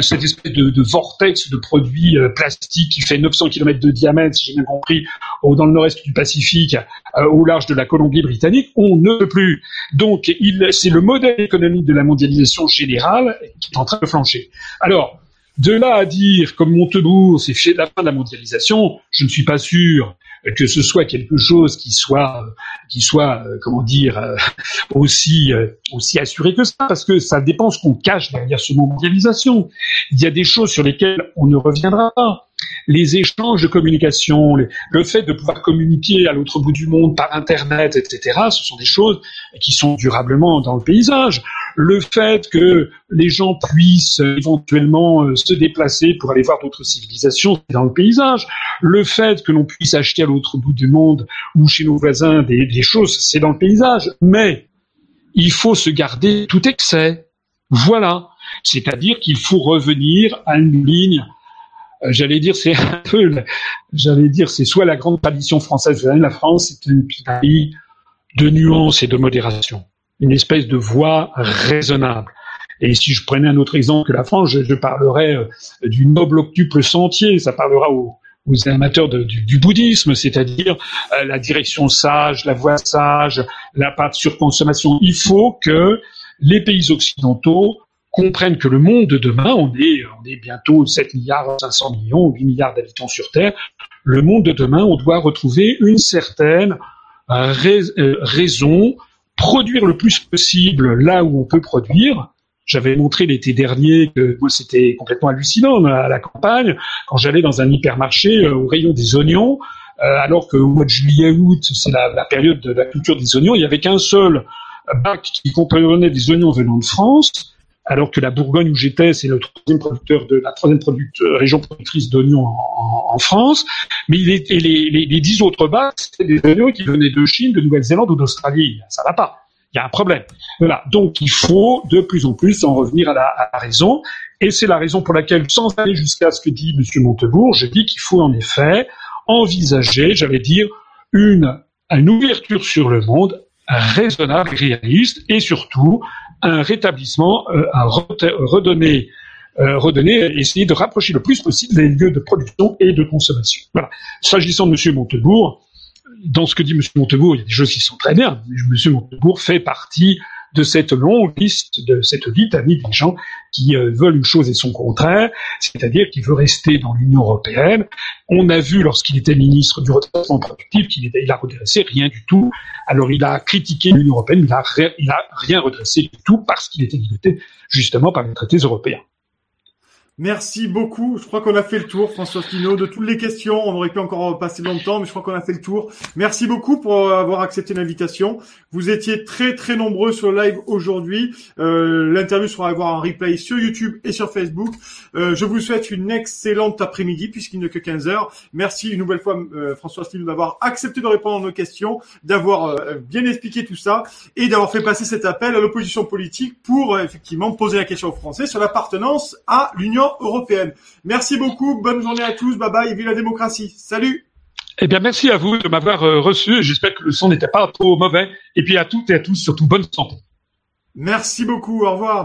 cette espèce de, vortex de produits euh, plastiques qui fait 900 km de diamètre, si j'ai bien compris, dans le nord-est du Pacifique, euh, au large de la Colombie-Britannique. On ne peut plus. Donc, c'est le modèle économique de la mondialisation générale qui est en train de flancher. Alors, de là à dire, comme Montebourg, c'est la fin de la mondialisation, je ne suis pas sûr que ce soit quelque chose qui soit, qui soit, euh, comment dire, euh, aussi, euh, aussi assuré que ça, parce que ça dépend ce qu'on cache derrière ce mondialisation. Il y a des choses sur lesquelles on ne reviendra pas les échanges de communication, le fait de pouvoir communiquer à l'autre bout du monde par Internet, etc., ce sont des choses qui sont durablement dans le paysage. Le fait que les gens puissent éventuellement euh, se déplacer pour aller voir d'autres civilisations, c'est dans le paysage. Le fait que l'on puisse acheter à l'autre bout du monde ou chez nos voisins des, choses, c'est dans le paysage. Mais il faut se garder tout excès. Voilà. C'est-à-dire qu'il faut revenir à une ligne euh, j'allais dire, c'est un peu, j'allais dire, c'est soit la grande tradition française, la France, c'est un pays de nuance et de modération, une espèce de voix raisonnable. Et si je prenais un autre exemple que la France, je, parlerais euh, du noble octuple sentier, ça parlera aux, aux amateurs du, bouddhisme, c'est-à-dire euh, la direction sage, la voie sage, la pas de surconsommation. Il faut que les pays occidentaux comprennent que le monde de demain, on est, bientôt 7 milliards 500 millions, 8 milliards d'habitants sur Terre, le monde de demain, on doit retrouver une certaine euh, euh, raison, produire le plus possible là où on peut produire, j'avais montré l'été dernier que moi c'était complètement hallucinant à la campagne quand j'allais dans un hypermarché euh, au rayon des oignons, alors qu'au mois de juillet-août c'est la, la, période de la culture des oignons, il y avait qu'un seul bac qui comprenait des oignons venant de France, alors que la Bourgogne où j'étais c'est le troisième producteur de la troisième région productrice d'oignons en, France, mais et les, dix autres bacs c'était des oignons qui venaient de Chine, de Nouvelle-Zélande ou d'Australie, ça va pas il y a un problème. Voilà. Donc il faut de plus en plus en revenir à la, raison. Et c'est la raison pour laquelle, sans aller jusqu'à ce que dit M. Montebourg, je dis qu'il faut en effet envisager, j'allais dire, une, une ouverture sur le monde raisonnable et réaliste, et surtout un rétablissement, euh, un redonner, euh, essayer de rapprocher le plus possible les lieux de production et de consommation. S'agissant de M. Montebourg, dans ce que dit M. Montebourg, il y a des choses qui sont très bien. M. Montebourg fait partie de cette longue liste, de cette litanie des gens qui euh, veulent une chose et son contraire, c'est-à-dire qu'il veut rester dans l'Union européenne. On a vu lorsqu'il était ministre du redressement productif qu'il il a redressé rien du tout. Alors il a critiqué l'Union européenne, il a, il a rien redressé du tout parce qu'il était limité justement par les traités européens. Merci beaucoup. Je crois qu'on a fait le tour, François Pinault, de toutes les questions. On aurait pu encore passer longtemps, mais je crois qu'on a fait le tour. Merci beaucoup pour avoir accepté l'invitation. Vous étiez très très nombreux sur le live aujourd'hui. Euh, L'interview sera à avoir en replay sur YouTube et sur Facebook. Euh, je vous souhaite une excellente après-midi puisqu'il n'est que 15 heures. Merci une nouvelle fois, euh, François Pinault, d'avoir accepté de répondre à nos questions, d'avoir euh, bien expliqué tout ça et d'avoir fait passer cet appel à l'opposition politique pour euh, effectivement poser la question aux Français sur l'appartenance à l'Union européenne. Merci beaucoup, bonne journée à tous, bye bye, vive la démocratie. Salut eh bien, merci à vous de m'avoir euh, reçu. J'espère que le son n'était pas trop mauvais. Et puis à toutes et à tous, surtout bonne santé. Merci beaucoup. Au revoir.